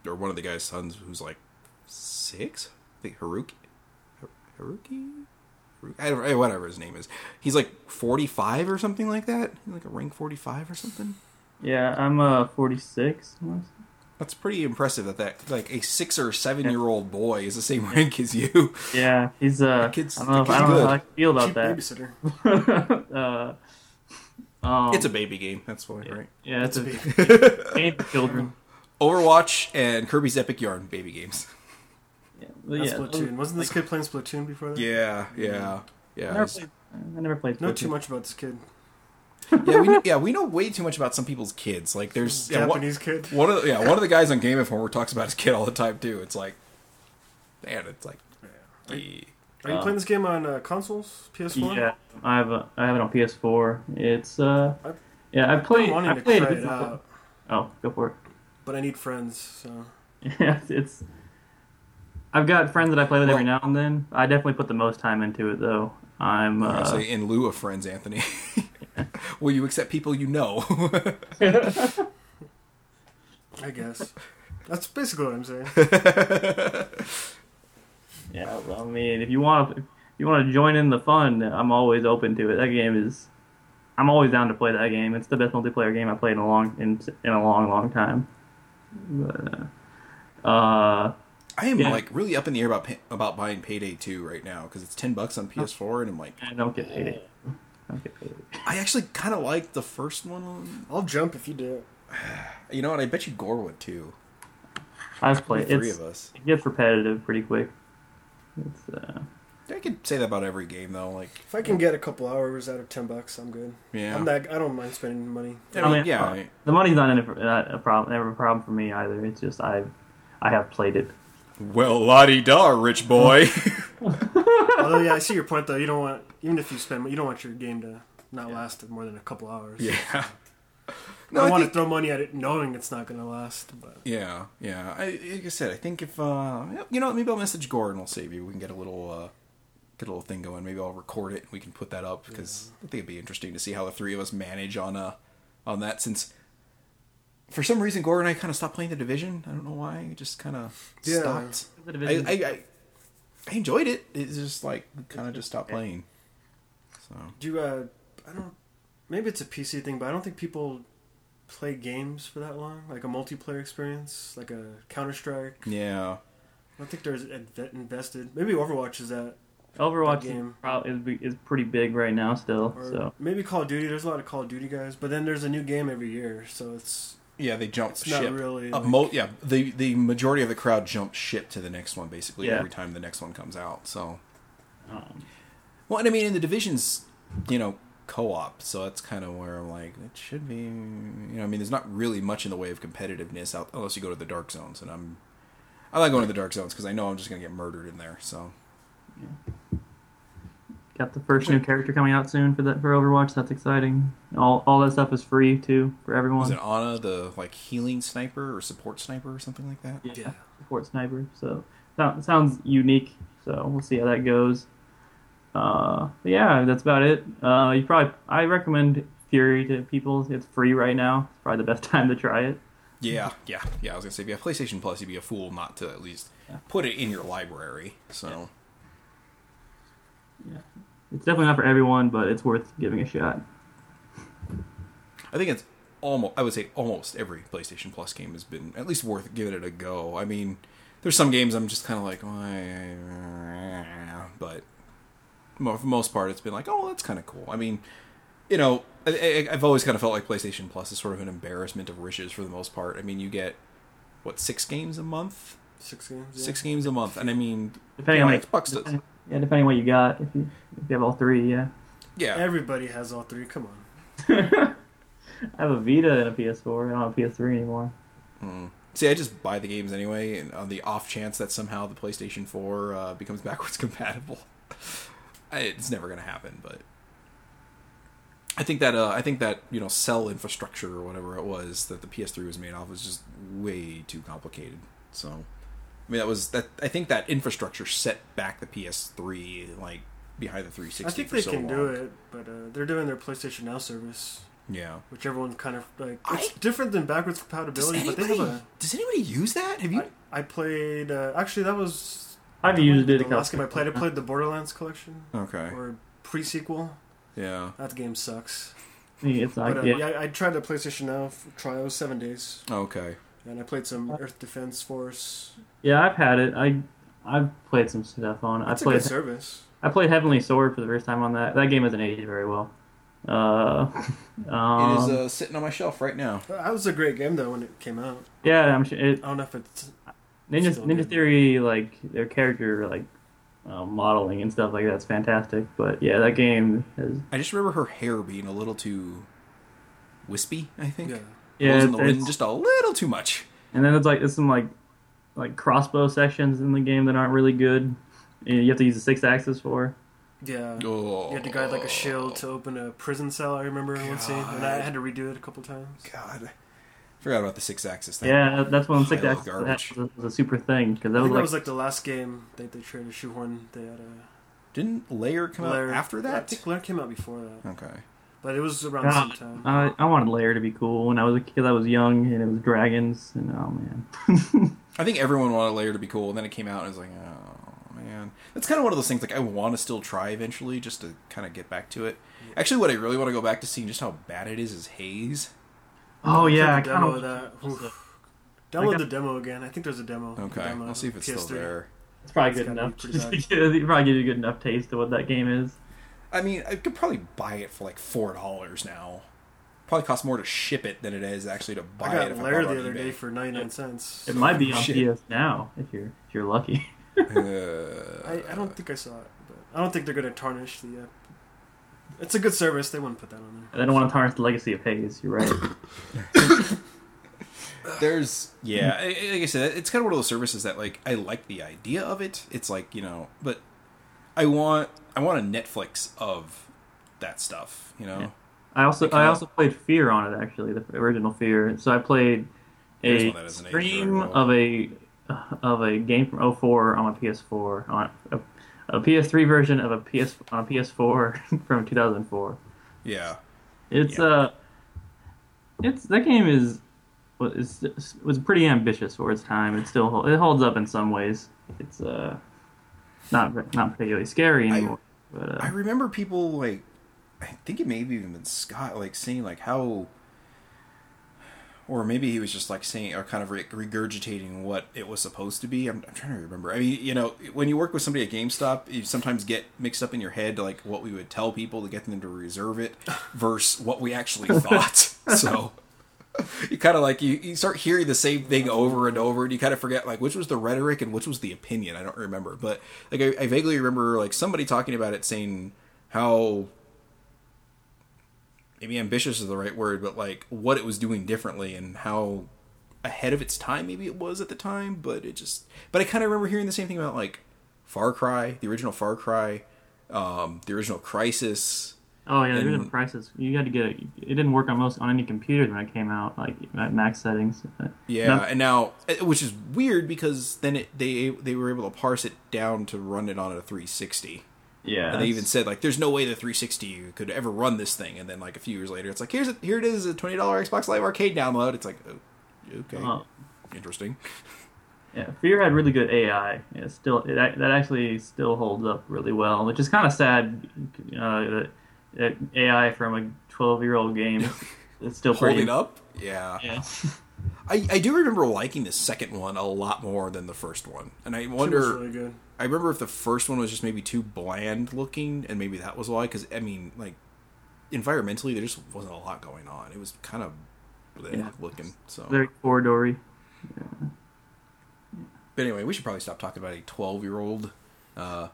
or one of the guy's sons who's like six. I think Haruki, Haruki, Haruki? I don't, eh, whatever his name is. He's like forty five or something like that, like a rank forty five or something. Yeah, I'm uh 46. That's pretty impressive that that like a six or seven year old boy is the same rank as you. Yeah, he's uh. That kid's- I don't know. If, I don't know how I feel about Cheap that. babysitter. uh, um, It's a baby game. That's why, right? yeah, it's a Baby. game for children. Overwatch and Kirby's Epic Yarn baby games. Yeah, but That's yeah, Splatoon. Wasn't this kid playing Splatoon before that? Yeah, yeah, yeah. I never played. I never played. Know too much about this kid. yeah, we know, yeah we know way too much about some people's kids. Like there's yeah, one, Japanese kid. one of the, yeah one of the guys on Game Informer talks about his kid all the time too. It's like, man, it's like, Are you Uh, playing this game on uh, consoles? PS4? Yeah, I have a, I have it on PS4. It's uh, I- yeah, I I'm played. I to played try it. it out, Oh, go for it. but I need friends. So Yeah, it's. I've got friends that I play with every now and then. I definitely put the most time into it though. I'm. Uh, say in lieu of friends, Anthony. Will you accept people you know? I guess that's basically what I'm saying. Yeah, well, I mean, if you want, if you want to join in the fun, I'm always open to it. That game is. I'm always down to play that game. It's the best multiplayer game I've played in a long in, in a long, long time. But, uh, uh, I am Yeah. like really up in the air about pay, about buying Payday 2 right now because it's ten bucks on PS4, and I'm like, I don't get paid. I don't get paid. I actually kind of like the first one. I'll jump if you do. You know what? I bet you Gore would too. I've The played. three It's, of us. it gets repetitive pretty quick. It's uh, I could say that about every game though. Like, If I can get a couple hours out of ten bucks, I'm good. yeah, I'm that. I don't mind spending money. I I mean, mean, yeah. uh, I- the money's not in it not a problem. Never a problem for me either. It's just I, I have played it. Well, la di da, rich boy. Although, yeah, I see your point though. You don't want even if you spend, you don't want your game to not last more than a couple hours. yeah. I No, don't I want think, to throw money at it knowing it's not going to last. But yeah, yeah. I, like I said, I think if uh, you know, maybe I'll message Gordon. and we'll save you. We can get a little, uh, get a little thing going. Maybe I'll record it. and We can put that up because I think it'd be interesting to see how the three of us manage on uh, on that. Since for some reason Gordon and I kind of stopped playing the division. I don't know why. It just kind of Yeah. stopped. The I, division- I, I, I enjoyed it. It's just like kind of just stopped playing. So do you? Uh, I don't. Maybe it's a PC thing, but I don't think people play games for that long. Like a multiplayer experience, like a Counter Strike. yeah, I don't think there's inve- invested. Maybe Overwatch is that, Overwatch that game. is, prob- is, is pretty big right now still. or So maybe Call of Duty. There's a lot of Call of Duty guys, but then there's a new game every year, so it's yeah. They jump it's ship. not really. Like- mo- yeah, the the majority of the crowd jumps ship to the next one basically Yeah. every time the next one comes out. So, um, well, and I mean, in the divisions, you know, co-op. So that's kind of where I'm like, it should be. You know, I mean, there's not really much in the way of competitiveness out unless you go to the dark zones, and I'm. I like going to the dark zones because I know I'm just gonna get murdered in there. So got the first new character coming out soon for that for Overwatch. That's exciting. All all that stuff is free too for everyone. Was it Ana the like healing sniper or support sniper or something like that? Yeah, Yeah. support sniper. So that sounds unique. So we'll see how that goes. Uh, yeah, that's about it. Uh, you probably I recommend Furi to people. It's free right now. It's probably the best time to try it. Yeah, yeah, yeah. I was gonna say if you have PlayStation Plus, you'd be a fool not to at least Yeah. put it in your library. So yeah, It's definitely not for everyone, but it's worth giving a shot. I think it's almost I would say almost every PlayStation Plus game has been at least worth giving it a go. I mean, there's some games I'm just kind of like, but for the most part, it's been like, oh, that's kind of cool. I mean, you know, I, I, I've always kind of felt like PlayStation Plus is sort of an embarrassment of riches for the most part. I mean, you get what six games a month, Six games. yeah. six games a month, and I mean, Depending on what- Xbox does. yeah, depending on what you got. If you if you have all three, yeah. yeah, Everybody has all three. Come on. I have a Vita and a PS4. I don't have a PS3 anymore. Mm. See, I just buy the games anyway, and on the off chance that somehow the PlayStation 4 uh, becomes backwards compatible, I, it's never going to happen. But I think that uh, I think that you know cell infrastructure or whatever it was that the PS3 was made off was just way too complicated. So, I mean, that was that. I think that infrastructure set back the PS3 like behind the 360. I think for they so can long. do it, but uh, they're doing their PlayStation Now service, Yeah. which everyone's kind of like. I- It's different than backwards Does compatibility, but they have a. does anybody use that? Have you? I, I played. Uh, actually, that was. I've used it be The last game I played, I played the Borderlands collection okay. or pre-sequel. Yeah. That game sucks. Yeah, It's like But uh, yeah. yeah, I tried the PlayStation Now for trial seven days, Okay. and I played some Earth Defense Force. Yeah, I've had it. I I've played some stuff on. it. I It's a played good service. I played Heavenly Sword for the first time on that. That game hasn't aged very well. Uh, um, it is uh, sitting on my shelf right now. That was a great game though when it came out. yeah, I'm sure. It, I don't know if it's Ninja Still Ninja good. Theory, like their character, like uh, modeling and stuff like that's fantastic. But yeah, that game has I just remember her hair being a little too wispy. I think. yeah. yeah, Blows in it's, the wind just a little too much. and then it's like there's some like like crossbow sections in the game that aren't really good. and You have to use the six axis for. Yeah. Oh, You had to guide like a shield to open a prison cell. I remember one scene, and I had to redo it a couple times. God, forgot about the six axis thing. Yeah, that's when six axis garbage. was was a super thing because that I was think like that was like the last game they they tried to shoehorn. They had a Didn't Lair come Lair- out after I that? think Lair came out before that, Okay. but it was around the same time. I, I wanted Lair to be cool when I was a kid. I was young and it was dragons and oh man. I think everyone wanted Lair to be cool, and then it came out and it was like, oh man, that's kind of one of those things. Like I want to still try eventually, just to kind of get back to it. Actually, what I really want to go back to seeing just how bad it is is Haze. Oh yeah, I Played the demo kind of of. that. Download got- the demo again. I think there's a demo. Okay, demo I'll see if it's still PS3. there. It's probably It's good gotta enough. be pretty it probably gives you a good enough taste of what that game is. I mean, I could probably buy it for like four dollars now. Probably costs more to ship it than it is actually to buy I got it. If Lair I the other eBay. day for 99 cents. It might be on Shit. PS now if you're if you're lucky. Uh, I, I don't think I saw it, but I don't think they're gonna tarnish the. Uh, it's a good service. They wouldn't put that on there. I don't want to tarnish the legacy of Haze. You're right. There's yeah, I- I- like I said, it's kind of one of those services that like I like the idea of it. It's like you know, but I want I want a Netflix of that stuff. You know, Yeah. I also It kinda- I uh, also played Fear on it actually, the original Fear. So I played a one that doesn't age very stream of a of a game from 04 on a PS4 on a, a PS3 version of a PS on a PS4 from 2004. yeah, It's Yeah. uh, it's that game is was was pretty ambitious for its time. It still it holds up in some ways. It's uh, not not particularly scary I- anymore. but uh, I remember people like I think it may have even been Scott like saying like how or maybe he was just like saying or kind of regurgitating what it was supposed to be. I'm, I'm trying to remember. I mean, you know, when you work with somebody at GameStop, you sometimes get mixed up in your head like what we would tell people to get them to reserve it versus what we actually thought. so you kind of like you, you start hearing the same thing over and over and you kind of forget like which was the rhetoric and which was the opinion i don't remember but like I, I vaguely remember like somebody talking about it saying how maybe ambitious is the right word but like what it was doing differently and how ahead of its time maybe it was at the time but it just but i kind of remember hearing the same thing about like far cry the original far cry um, the original Crysis. Oh yeah, the And- original Crysis. You had to get it. It didn't work on most on any computer when it came out, like at max settings. Yeah, No. and now eh, which is weird because then it they they were able to parse it down to run it on a 360. Yeah. And they even said like, "There's no way the 360 could ever run this thing." And then like a few years later, it's like, "Here's a, here it is, a twenty dollar Xbox Live Arcade download." It's like, oh, okay, Oh, interesting. yeah. Fear had really good AI. Yeah, still it, that actually still holds up really well, which is kind of sad. Uh, that, that AI from a 12 year old game is still pretty. Holding up, yeah. Yeah. I, I do remember liking the second one a lot more than the first one, and I It was wonder. really good. I remember if the first one was just maybe too bland looking, and maybe that was why. Because I mean, like environmentally, there just wasn't a lot going on. It was kind of bleh Yeah. looking. So, Very corridory. but anyway, we should probably stop talking about a twelve-year-old uh,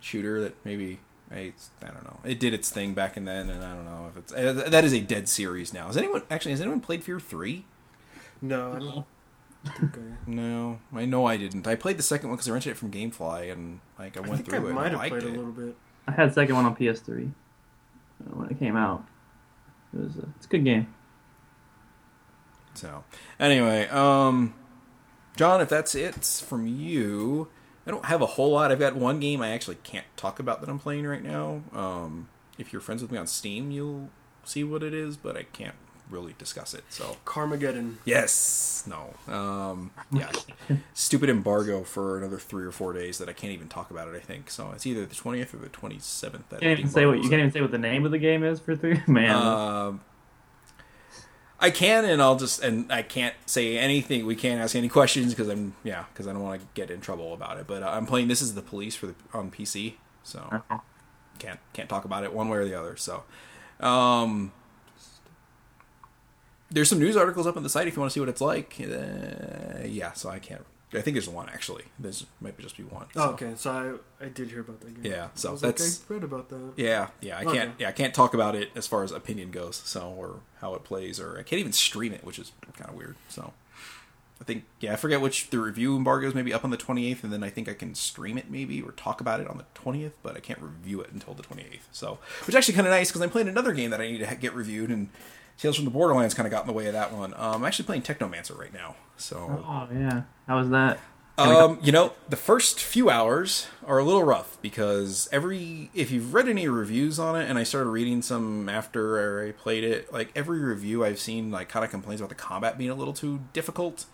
shooter that maybe I, I don't know. It did its thing back in then, and I don't know if it's uh, that is a dead series now. Has anyone actually has anyone played Fear Three? No, I don't think I. No, I know I didn't. I played the second one because I rented it from GameFly, and like I I went think I through it. might I have played it. a little bit. I had the second one on PS3 uh, when it came out. It was a, it's a good game. So, anyway, um, John, if that's it from you, I don't have a whole lot. I've got one game I actually can't talk about that I'm playing right now. Um, if you're friends with me on Steam, you'll see what it is, but I can't really discuss it. So, Carmageddon. yes, no, um, yeah, stupid embargo for another three or four days that I can't even talk about it. I think so. It's either the 20th or the 27th. That You can't even say what you can't even say what the name of the game is for three. Man, um, I can, and I'll just and I can't say anything. We can't ask any questions because I'm yeah because I don't want to get in trouble about it. But uh, I'm playing. This is the police for the on PC, so Okay. can't can't talk about it one way or the other. So, um, there's some news articles up on the site if you want to see what it's like. Uh, yeah, so I can't. I think there's one actually. There's might just be one. Oh, okay. So I I did hear about that game. Yeah, so I that's- like, I read about that. Yeah, yeah, I can't. Yeah, I can't talk about it as far as opinion goes. So, or how it plays, or I can't even stream it, which is kind of weird. So, I think yeah, I forget which the review embargo is maybe up on the twenty eighth, and then I think I can stream it maybe or talk about it on the twentieth, but I can't review it until the twenty eighth. So, which is actually kind of nice because I'm playing another game that I need to get reviewed, and Tales from the Borderlands kind of got in the way of that one. Um, I'm actually playing Technomancer right now, so oh yeah, how was that? um, you know, the first few hours are a little rough because every if you've read any reviews on it, and I started reading some after I played it, like every review I've seen, like kind of complains about the combat being a little too difficult,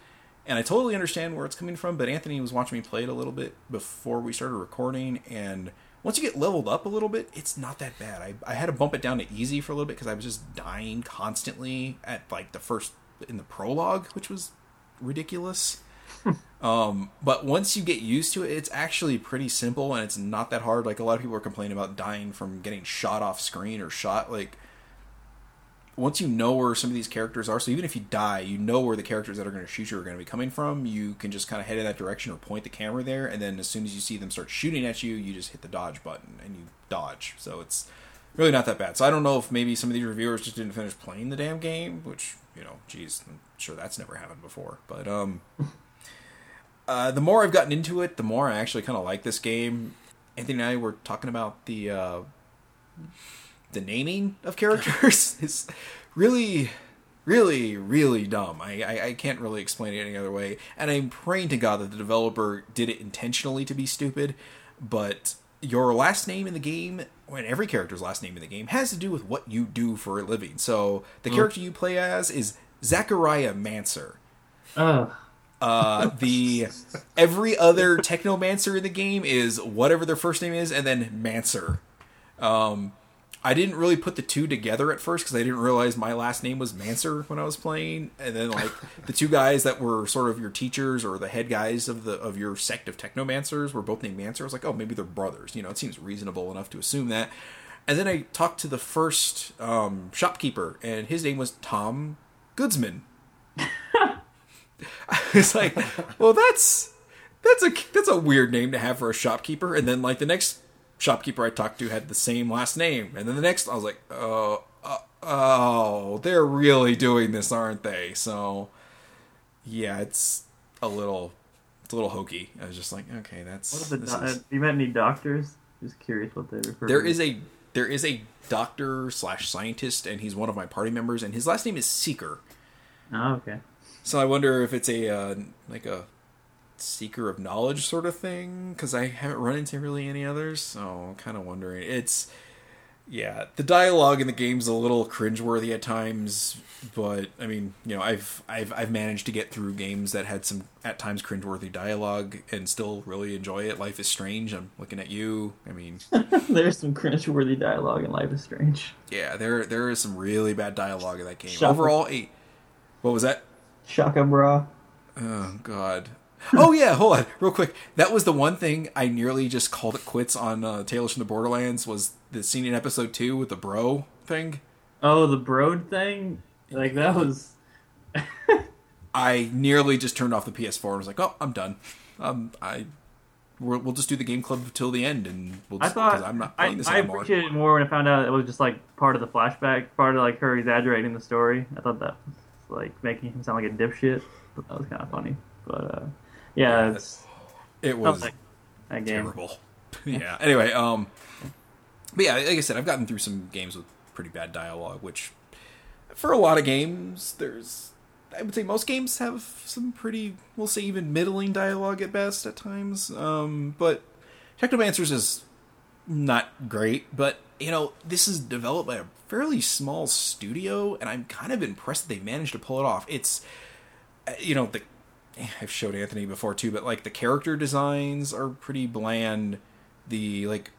and I totally understand where it's coming from. But Anthony was watching me play it a little bit before we started recording, and once you get leveled up a little bit, it's not that bad. I I had to bump it down to easy for a little bit because I was just dying constantly at like the first in the prologue, which was ridiculous. Um, but once you get used to it, it's actually pretty simple and it's not that hard. Like a lot of people are complaining about dying from getting shot off screen or shot. Like once you know where some of these characters are, so even if you die, you know where the characters that are going to shoot you are going to be coming from. You can just kind of head in that direction or point the camera there, and then as soon as you see them start shooting at you, you just hit the dodge button and you dodge. So it's really not that bad. So I don't know if maybe some of these reviewers just didn't finish playing the damn game, which you know, geez, I'm sure that's never happened before. But um. Uh, the more I've gotten into it, the more I actually kind of like this game. Anthony and I were talking about the uh, the naming of characters is really, really, really dumb. I, I I can't really explain it any other way. And I'm praying to God that the developer did it intentionally to be stupid. But your last name in the game, when every character's last name in the game, has to do with what you do for a living. So the character you play as is Zachariah Mancer. Ugh. Uh, the every other technomancer in the game is whatever their first name is, and then Mancer. Um, I didn't really put the two together at first because I didn't realize my last name was Mancer when I was playing, and then like the two guys that were sort of your teachers or the head guys of the of your sect of technomancers were both named Mancer. I was like, oh, maybe they're brothers. You know, it seems reasonable enough to assume that. And then I talked to the first um, shopkeeper, and his name was Tom Goodsman. it's like, well, that's that's a that's a weird name to have for a shopkeeper. And then like the next shopkeeper I talked to had the same last name, and then the next I was like, oh, uh, oh, they're really doing this, aren't they? So yeah, it's a little it's a little hokey. I was just like, okay, that's What the do- is- you met any doctors? Just curious what they refer. There to. is a there is a doctor slash scientist, and he's one of my party members, and his last name is Seeker. Oh, okay. So I wonder if it's a uh, like a seeker of knowledge sort of thing because I haven't run into really any others. So I'm kind of wondering. It's yeah, the dialogue in the game's a little cringeworthy at times, but I mean, you know, I've I've I've managed to get through games that had some at times cringeworthy dialogue and still really enjoy it. Life is Strange. I'm looking at you. I mean, There's some cringe-worthy dialogue in Life is Strange. yeah, there there is some really bad dialogue in that game. Up. Overall, eight. What was that? Shaka bra. Oh God. Oh yeah, hold on, real quick. That was the one thing I nearly just called it quits on uh, Tales from the Borderlands was the scene in episode two with the bro thing. Oh, the Broad thing. Like that was. I nearly just turned off the PS4 and was like, "Oh, I'm done. Um, I we'll, we'll just do the game club till the end, and we'll I just, thought 'cause I'm not I, this I anymore." appreciated it more when I found out it was just like part of the flashback, part of like her exaggerating the story. I thought that was like making him sound like a dipshit. But that was kind of funny. But uh, yeah, It was that game. terrible. yeah. Anyway, um, but yeah, like I said, I've gotten through some games with pretty bad dialogue, which for a lot of games, there's I would say most games have some pretty, we'll say even middling dialogue at best at times. Um, but Technomancers is not great, but you know this is developed by a fairly small studio, and I'm kind of impressed that they managed to pull it off. It's uh, you know the I've showed Anthony before too, but like the character designs are pretty bland. The like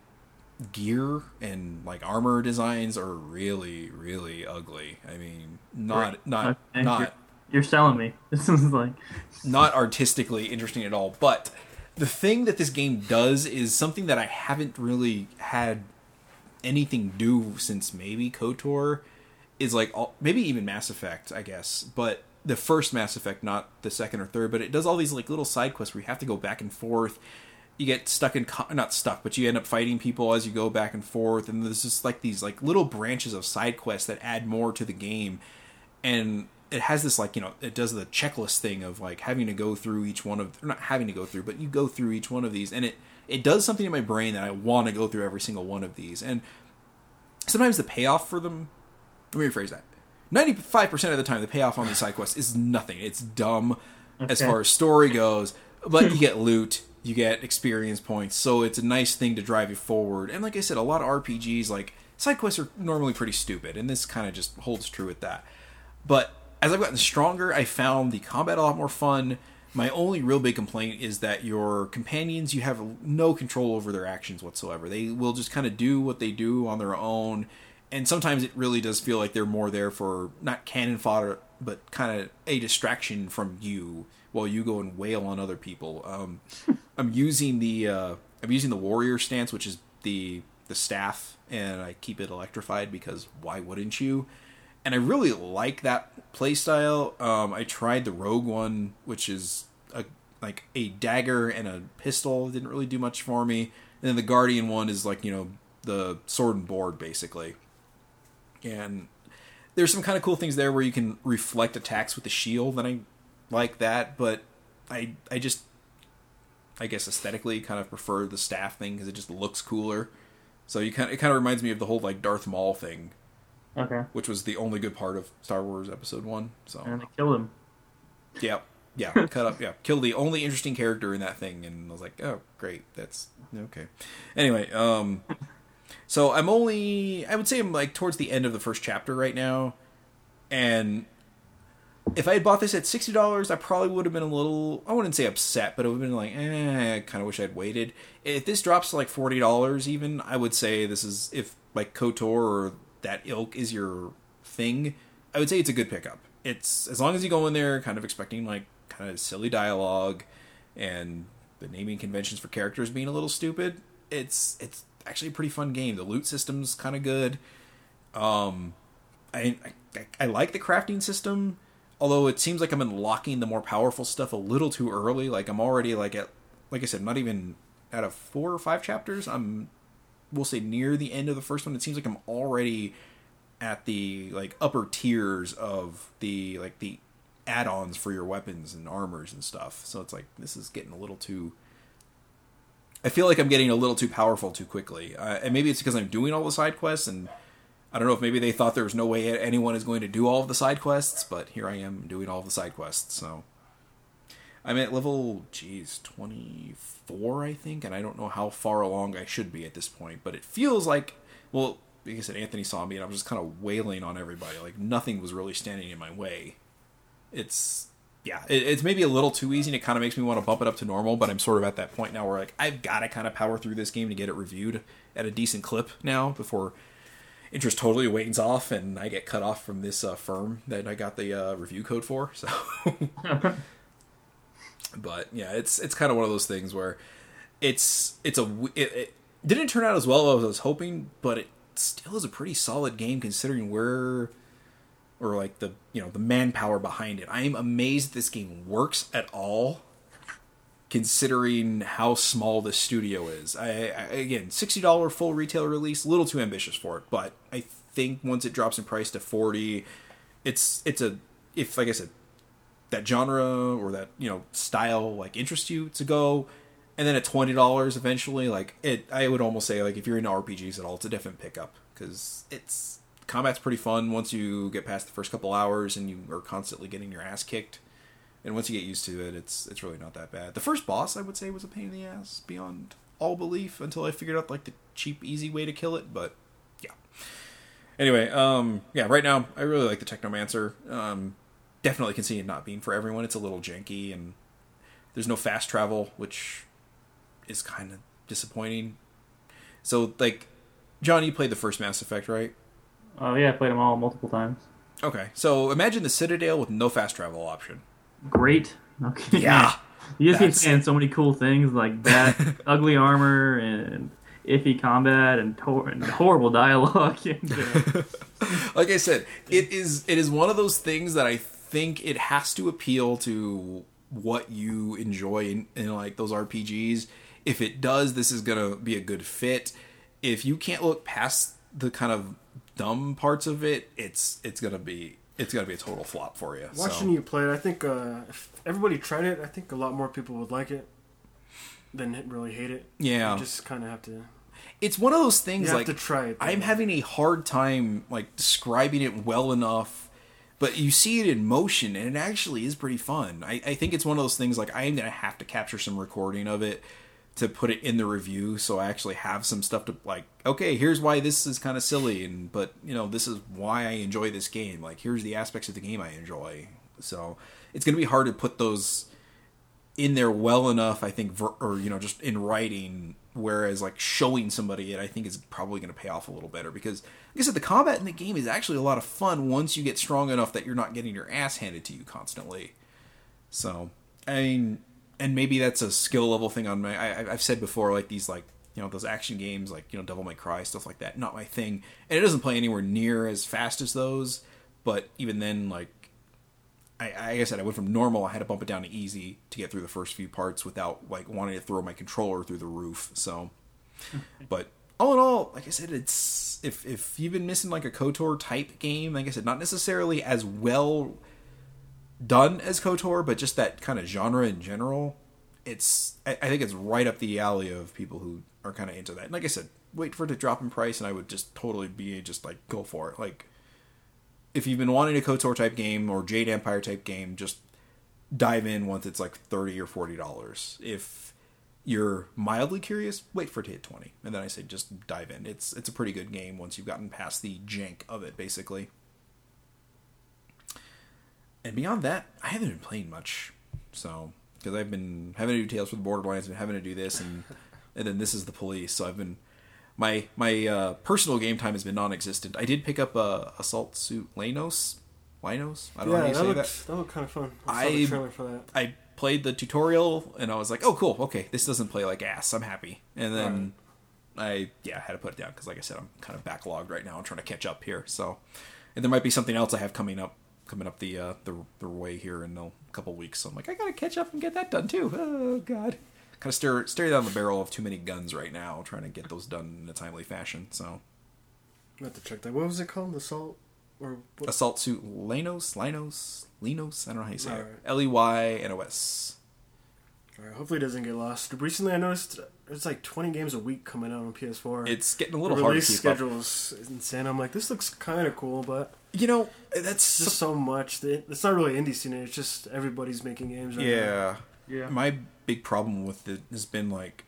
gear and like armor designs are really really ugly. I mean, not not Okay, not You're, you're selling me. This is like. not artistically interesting at all. But the thing that this game does is something that I haven't really had anything do since maybe KOTOR is like all, maybe even Mass Effect, I guess. But the first Mass Effect, not the second or third. But it does all these like little side quests where you have to go back and forth. You get stuck in co- not stuck, but you end up fighting people as you go back and forth, and there's just like these like little branches of side quests that add more to the game, and it has this like you know it does the checklist thing of like having to go through each one of or not having to go through, but you go through each one of these, and it it does something in my brain that I want to go through every single one of these, and sometimes the payoff for them. Let me rephrase that. Ninety-five percent of the time, the payoff on these side quests is nothing. It's dumb as far as story goes, but you get loot, you get experience points, so it's a nice thing to drive you forward. And like I said, a lot of RPGs like side quests are normally pretty stupid, and this kind of just holds true with that. But as I've gotten stronger, I found the combat a lot more fun. My only real big complaint is that your companions, you have no control over their actions whatsoever. They will just kind of do what they do on their own. And sometimes it really does feel like they're more there for not cannon fodder, but kind of a distraction from you while you go and wail on other people. Um, I'm using the uh, I'm using the warrior stance, which is the the staff, and I keep it electrified because why wouldn't you? and I really like that playstyle. Um, I tried the rogue one, which is a like a dagger and a pistol. It didn't really do much for me. And then the guardian one is like you know the sword and board basically. And there's some kind of cool things there where you can reflect attacks with the shield, and I like that. But I I just I guess aesthetically kind of prefer the staff thing because it just looks cooler. So you kind of, it kind of reminds me of the whole like Darth Maul thing Okay. which was the only good part of Star Wars Episode One. So And they killed him. yeah, yeah, cut up, yeah, kill the only interesting character in that thing, and I was like, oh, great, that's okay. Anyway, um, so I'm only, I would say I'm like towards the end of the first chapter right now, and if I had bought this at sixty dollars, I probably would have been a little, I wouldn't say upset, but it would have been like, eh, I kind of wish I'd waited. If this drops to like forty dollars, even, I would say this is if like Kotor or that ilk is your thing, I would say it's a good pickup. It's as long as you go in there kind of expecting like kind of silly dialogue and the naming conventions for characters being a little stupid. It's it's actually a pretty fun game. The loot system's kind of good. Um, I, I I like the crafting system, although it seems like I'm unlocking the more powerful stuff a little too early. Like I'm already like at like I said, not even out of four or five chapters. I'm we'll say near the end of the first one. It seems like I'm already at the like upper tiers of the like the add-ons for your weapons and armors and stuff. So it's like this is getting a little too I feel like I'm getting a little too powerful too quickly, uh, and maybe it's because I'm doing all the side quests, and I don't know if maybe they thought there was no way anyone is going to do all of the side quests, but here I am doing all of the side quests. So I'm at level, geez, 24, I think, and I don't know how far along I should be at this point, but it feels like, well, like I said, Anthony saw me, and I was just kind of wailing on everybody. Like nothing was really standing in my way. It's yeah, it, it's maybe a little too easy, and it kind of makes me want to bump it up to normal. But I'm sort of at that point now where like I've got to kind of power through this game to get it reviewed at a decent clip now before interest totally wanes off and I get cut off from this uh, firm that I got the uh, review code for. So, but yeah, it's it's kind of one of those things where it's it's a it, it didn't turn out as well as I was hoping, but it still is a pretty solid game considering where or like the you know the manpower behind it. I am amazed this game works at all, considering how small the studio is. I, I again sixty dollar full retail release, a little too ambitious for it, but I think once it drops in price to forty, it's it's a if like I said that genre or that you know style like interests you to go and then at twenty dollars eventually like it i would almost say like if you're into rpgs at all it's a different pickup because it's combat's pretty fun once you get past the first couple hours and you are constantly getting your ass kicked. And once you get used to it, it's it's really not that bad. The first boss, I would say, was a pain in the ass beyond all belief until I figured out like the cheap, easy way to kill it. But yeah. Anyway, um, yeah. Right now, I really like the Technomancer. Um, definitely can see it not being for everyone. It's a little janky, and there's no fast travel, which is kind of disappointing. So, like, John, you played the first Mass Effect, right? Oh yeah, I played them all multiple times. Okay, so imagine the Citadel with no fast travel option. Great. Okay. Yeah. You just keep saying so many cool things like that ugly armor and iffy combat and, tor- and horrible dialogue. Uh, like I said, it is it is one of those things that I think it has to appeal to what you enjoy in, in like those RPGs. If it does, this is gonna be a good fit. If you can't look past the kind of dumb parts of it, it's it's gonna be it's gonna be a total flop for you. Watching so. you play it, I think uh, if everybody tried it, I think a lot more people would like it than really hate it. Yeah, you just kind of have to. It's one of those things you like to try it. Though. I'm having a hard time like describing it well enough. But you see it in motion, and it actually is pretty fun. I, I think it's one of those things like I'm gonna have to capture some recording of it to put it in the review so I actually have some stuff to like okay here's why this is kind of silly and but you know this is why I enjoy this game. Like here's the aspects of the game I enjoy. So it's going to be hard to put those in there well enough I think ver- or you know just in writing whereas like showing somebody it I think is probably going to pay off a little better because like I said the combat in the game is actually a lot of fun once you get strong enough that you're not getting your ass handed to you constantly. So I mean and maybe that's a skill level thing on my. I, have said before, like these like you know those action games, like you know Devil May Cry stuff like that, not my thing. And it doesn't play anywhere near as fast as those. But even then, like I, I guess I went from normal. I had to bump it down to easy to get through the first few parts without like wanting to throw my controller through the roof. So, but all in all, like I said, it's if if you've been missing like a Kotor type game, like I said, not necessarily as well done as KOTOR, but just that kind of genre in general, it's I, think it's right up the alley of people who are kind of into that. And like I said, wait for it to drop in price, and I would just totally be just like go for it. Like if you've been wanting a KOTOR type game or Jade Empire type game, just dive in once it's like thirty or forty dollars. If you're mildly curious, wait for it to hit twenty, and then I say just dive in. It's it's a pretty good game once you've gotten past the jank of it, basically and beyond that, I haven't been playing much. So because I've been having to do Tales from the Borderlands, been having to do this, and and then this is the police. So I've been my my uh, personal game time has been non-existent. I did pick up uh, Assault Suit Lanos. Linos? I don't yeah, know how you that say looked, that. That looked kind of fun. I, I the trailer for that. I played the tutorial and I was like, oh cool, okay, this doesn't play like ass. I'm happy. And then right. I yeah I had to put it down because like I said, I'm kind of backlogged right now. I'm trying to catch up here. So and there might be something else I have coming up coming up the uh, the, the way here in a couple weeks. So I'm like, I gotta catch up and get that done too. Oh god, kind of stare stare down the barrel of too many guns right now, trying to get those done in a timely fashion. So I have to check that. What was it called? Assault or what? assault suit Lanos, Linos, Linos. I don't know how you say it. L E Y N O S. All right, hopefully it doesn't get lost. Recently, I noticed it's like 20 games a week coming out on PS4. It's getting a the little hard to release keep up. is insane. I'm like, this looks kind of cool, but You know, that's just so much. that- It's not really indie scene. It's just everybody's making games. Right now. yeah. Yeah. My big problem with it has been like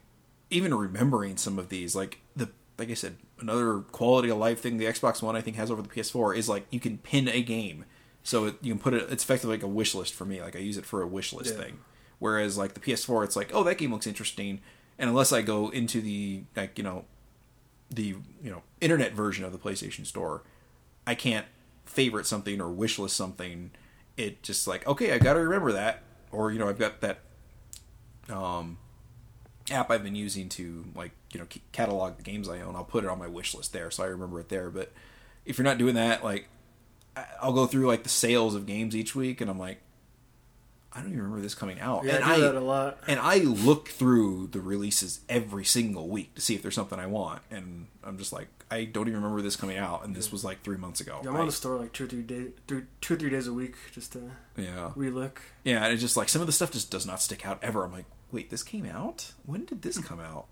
even remembering some of these like the like I said another quality of life thing the Xbox One I think has over the PS4 is like you can pin a game. So it, you can put it it's effectively like a wish list for me. Like I use it for a wish list Yeah. thing. Whereas like the PS4 it's like, "Oh, that game looks interesting." And unless I go into the like, you know, the, you know, internet version of the PlayStation Store, I can't favorite something or wishlist something. It just like, okay, I got to remember that or you know, I've got that um, app I've been using to like you know catalog the games I own. I'll put it on my wish list there, so I remember it there. But if you're not doing that, like I'll go through like the sales of games each week, and I'm like, I don't even remember this coming out. Yeah, and I do that a lot. and I look through the releases every single week to see if there's something I want, and I'm just like, I don't even remember this coming out, and this was like three months ago. Yeah, I'm I- on the store like two or three days, two or three days a week just to yeah, relook. yeah, and it's just like some of the stuff just does not stick out ever. I'm like, wait, this came out? When did this come out?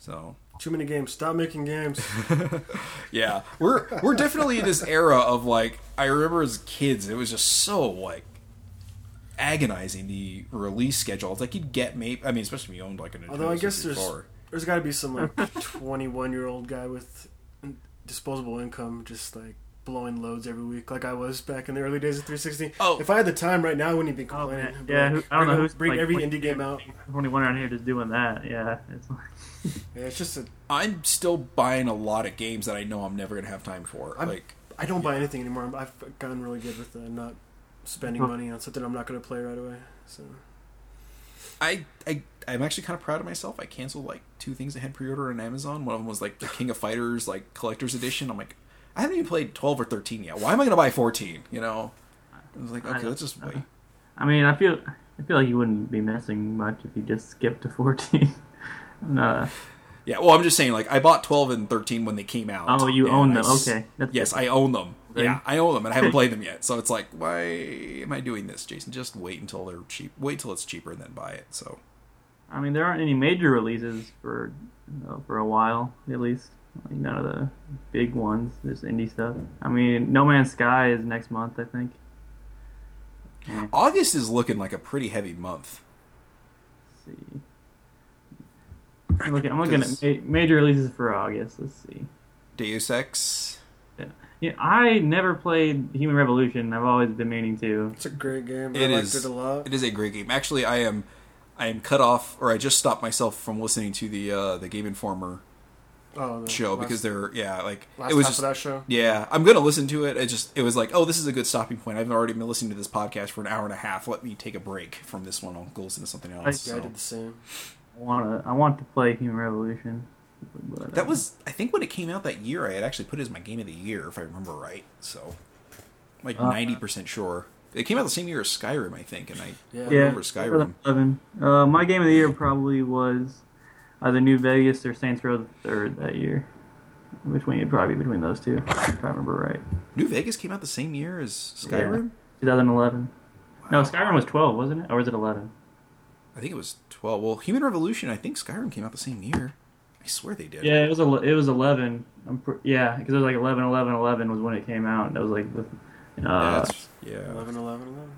So Too many games. Stop making games. yeah, we're we're definitely in this era of like I remember as kids, it was just so like agonizing the release schedule. It's like you'd get maybe I mean, especially if you owned like an Although I Nintendo guess there's there's got to be some like 21 year old guy with disposable income just like blowing loads every week, like I was back in the early days of 360. Oh. if I had the time right now, I wouldn't even be Oh, complaining. man. Yeah, who, I don't know who's bring like, every indie game out. 21 around here just doing that. Yeah, it's like, Yeah, it's just a, I'm still buying a lot of games that I know I'm never gonna have time for. I'm- like I don't buy anything anymore. I've gotten really good with uh, not spending Huh. money on something I'm not going to play right away. So I, I I'm actually kind of proud of myself. I canceled like two things I had pre-ordered on Amazon. One of them was like the King of Fighters like collector's edition. I'm like, I haven't even played 12 or 13 yet. Why am I gonna buy 14? You know? I was like, okay, let's just wait. I mean, I feel I feel like you wouldn't be missing much if you just skipped to 14. uh, Yeah, well, I'm just saying, like, I bought 12 and 13 when they came out. oh, you own them. s- Okay. That's Yes, good. I own them. Okay. Yeah, I own them, and I haven't played them yet. So it's like, why am I doing this, Jason? Just wait until they're cheap. Wait till it's cheaper and then buy it. So I mean, there aren't any major releases for uh, for a while, at least. Like, none of the big ones. Just indie stuff. I mean, No Man's Sky is next month, I think. Yeah, August is looking like a pretty heavy month. let's see. I'm looking, I'm looking Does- at ma- major releases for August. Let's see. Deus Ex. Yeah, I never played Human Revolution. I've always been meaning to. it's a great game. It I liked it a lot. It is a great game. Actually, I am, I am cut off, or I just stopped myself from listening to the uh, the Game Informer oh, show last, because they're yeah like last it was half just of that show. yeah I'm gonna listen to it. It just it was like oh this is a good stopping point. I've already been listening to this podcast for an hour and a half. Let me take a break from this one. I'll go listen to something else. I- Yeah, I did the same. I want to. I want to play Human Revolution. But, uh, That was I think when it came out that year I had actually put it as my game of the year if I remember right. So like Uh, ninety percent sure. It came out the same year as Skyrim I think, and I Yeah. I Yeah, remember Skyrim. Eleven. Uh, my game of the year probably was either New Vegas or Saints Row the Third that year. Which one would probably be between those two, if I remember right. New Vegas came out the same year as Skyrim. 2011. No, Skyrim was 12, wasn't it? Or was it 11? I think it was 12. Well, Human Revolution, I think Skyrim came out the same year. I swear they did. Yeah, it was. ele- It was 11. I'm pr- yeah, because it was like 11, 11, 11 was when it came out. That was like the. Uh, that's- yeah. 11, 11, 11.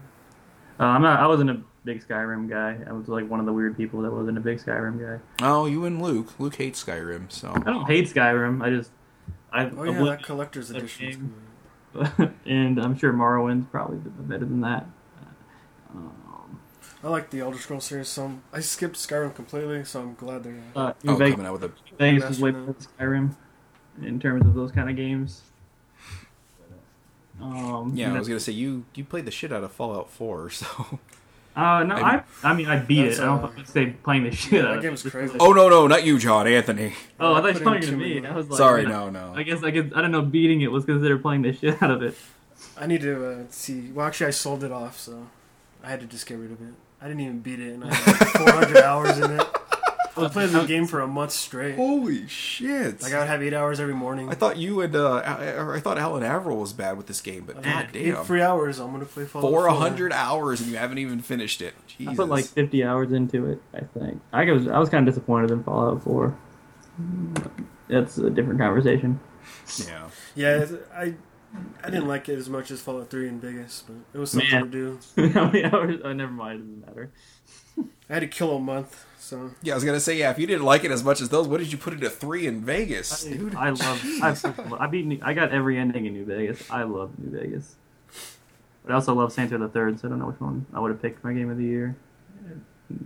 uh, I'm not. I wasn't a big Skyrim guy. I was like one of the weird people that wasn't a big Skyrim guy. Oh, you and Luke. Luke hates Skyrim, so. I don't hate Skyrim. I just. I Oh yeah, that collector's edition. and I'm sure Morrowind's probably better than that. Um, I like the Elder Scrolls series, so I'm, skipped Skyrim completely, so I'm glad they're. uh, Oh, Vegas, coming out with a. Vegas is way better than Skyrim in terms of those kind of games. Um, Yeah, I was gonna say you you played the shit out of Fallout 4, so. Uh, no, I, I mean, I beat it. I don't uh, say playing the shit Yeah, out that of game's crazy. Oh no no, not you, John Anthony. Oh, I thought you were talking to me. I was like, Sorry, no no. I guess I guess I don't know. Beating it was considered playing the shit out of it. I need to uh, see. Well, actually, I sold it off, so I had to just get rid of it. I didn't even beat it, and I had like 400 hours in it. I played the game for a month straight. Holy shit! Like I would have eight hours every morning. I thought you and uh, I, I thought Alan Averill was bad with this game, but I god had eight damn, free hours. I'm gonna play Fallout four 4. hundred hours and you haven't even finished it. Jesus. I put like 50 hours into it. I think I was I was kind of disappointed in Fallout 4. That's a different conversation. yeah. Yeah, I I didn't like it as much as Fallout 3 in Vegas, but it was something Man. to do. How many hours? Oh, never mind. It doesn't matter. I had to kill a month, so Yeah, I was gonna say yeah. If you didn't like it as much as those, what did you put into three in Vegas, dude? I love. I, I beat. New- I got every ending in New Vegas. I love New Vegas. But I also love Saints Row the Third, so I don't know which one I would have picked my game of the year.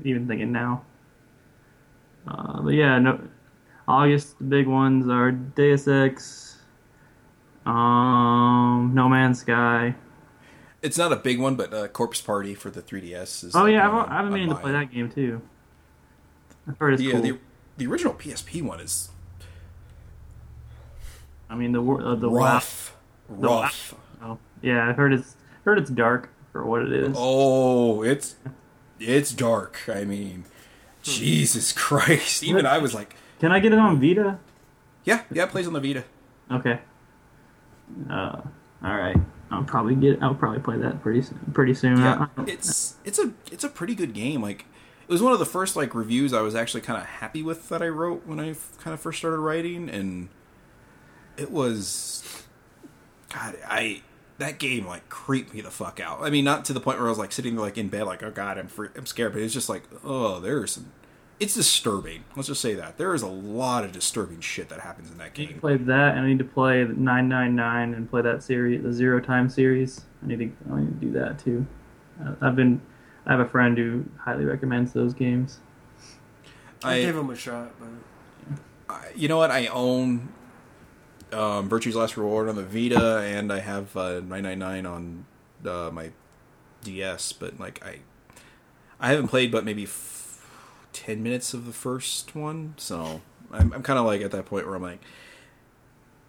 Even thinking now. Uh, but yeah, no. August the big ones are Deus Ex, um, No Man's Sky. It's not a big one, but uh, Corpse Party for the 3DS is. Oh yeah, I've, I've been meaning to play that game too. I've heard it's Yeah, cool. the the original PSP one is I mean the uh, the WoW- rough, the rough. Oh, yeah, I've heard it's heard it's dark for what it is. Oh, it's it's dark. I mean, Jesus Christ! Even I was like, Can I get it on Vita? yeah, yeah, it plays on the Vita. Okay. Uh, all right. I'll probably get. I'll probably play that pretty soon. Pretty soon. Yeah, it's it's a it's a pretty good game. Like it was one of the first like reviews I was actually kind of happy with that I wrote when I kind of first started writing, and it was God. I that game like creeped me the fuck out. I mean, not to the point where I was like sitting there like in bed like oh god I'm free, I'm scared, but it's just like oh there's some. It's disturbing. Let's just say that there is a lot of disturbing shit that happens in that I need to game. play that. and I need to play 999 and play that series, the Zero Time series. I need to. I need to do that too. Uh, I've been. I have a friend who highly recommends those games. I, I gave him a shot. But I- you know what? I own um, Virtue's Last Reward on the Vita, and I have uh, 999 on uh, my DS. But like, I I haven't played but maybe f- ten minutes of the first one, so I'm, I'm kind of like at that point where I'm like,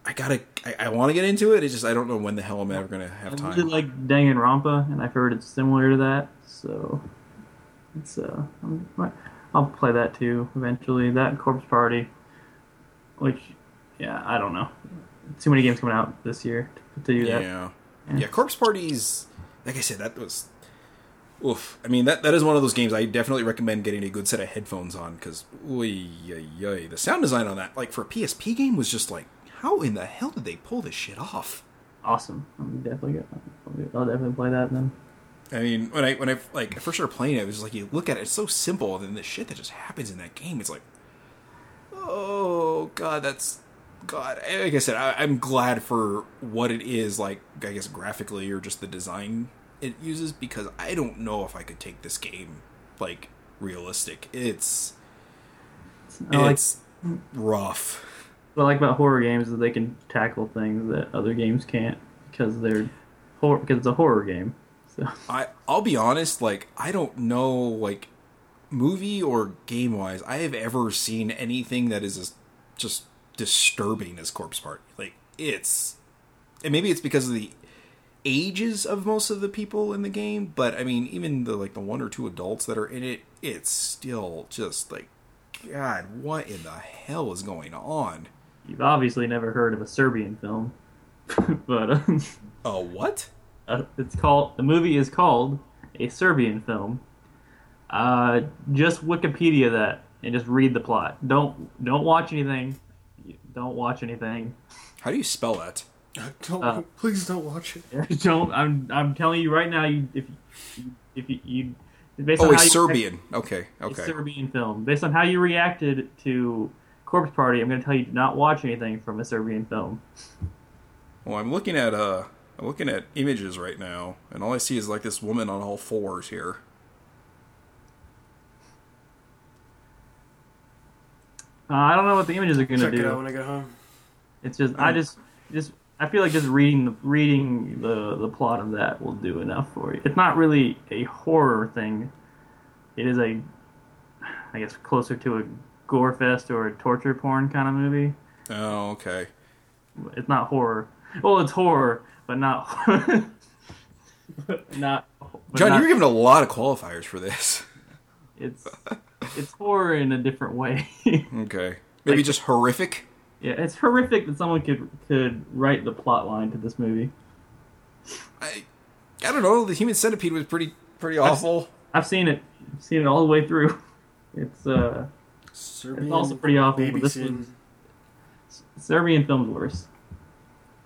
I gotta, I, I want to get into it. It's just I don't know when the hell I'm ever gonna have I time. I really like Danganronpa, and I've heard it's similar to that. So it's uh, I'm, I'll play that too eventually. That Corpse Party, which yeah, I don't know. Too many games coming out this year to, to do that. Yeah. Yeah. yeah, Corpse Parties. Like I said, that was. Oof. I mean, that that is one of those games I definitely recommend getting a good set of headphones on because, the sound design on that, like for a PSP game, was just like, how in the hell did they pull this shit off? Awesome. I'm definitely gonna, I'll definitely play that then. I mean, when I when I like first started playing it, it was just like you look at it, it's so simple, and then the shit that just happens in that game, it's like, oh god, that's God. Like I said, I, I'm glad for what it is, like I guess graphically or just the design it uses, because I don't know if I could take this game like realistic. It's I like it's rough. what I like about horror games is they can tackle things that other games can't because they're horror because it's a horror game. So I I'll be honest, like I don't know like movie or game wise, I have ever seen anything that is as just disturbing as Corpse Party. Like it's and maybe it's because of the ages of most of the people in the game, but I mean even the like the one or two adults that are in it, it's still just like God, what in the hell is going on? you've obviously never heard of a Serbian film, but uh, Uh what? uh, it's called the movie is called a Serbian film. Uh, just Wikipedia that and just read the plot. Don't don't watch anything. Don't watch anything. How do you spell that? don't Uh, please don't watch it. don't. I'm I'm telling you right now. You if you, if you, you based Oh, on a how you Serbian. Okay, a okay. Serbian film. Based on how you reacted to Corpse Party, I'm going to tell you to not watch anything from a Serbian film. Well, I'm looking at uh, I'm looking at images right now, and all I see is like this woman on all fours here. Uh, I don't know what the images are going to Check it out do. when I get home. It's just I just just I feel like just reading the reading the the plot of that will do enough for you. It's not really a horror thing. It is a I guess closer to a gore fest or a torture porn kind of movie. Oh, okay. It's not horror. Well, it's horror, but not not. but John, not- you're giving a lot of qualifiers for this. It's it's horror in a different way. Okay. Maybe Like- just horrific. Yeah, it's horrific that someone could could write the plot line to this movie. I, I don't know. The Human Centipede was pretty pretty awful. I've seen it, I've seen it all the way through. It's uh, Serbian also pretty awful, but this scene. was- Serbian films worse.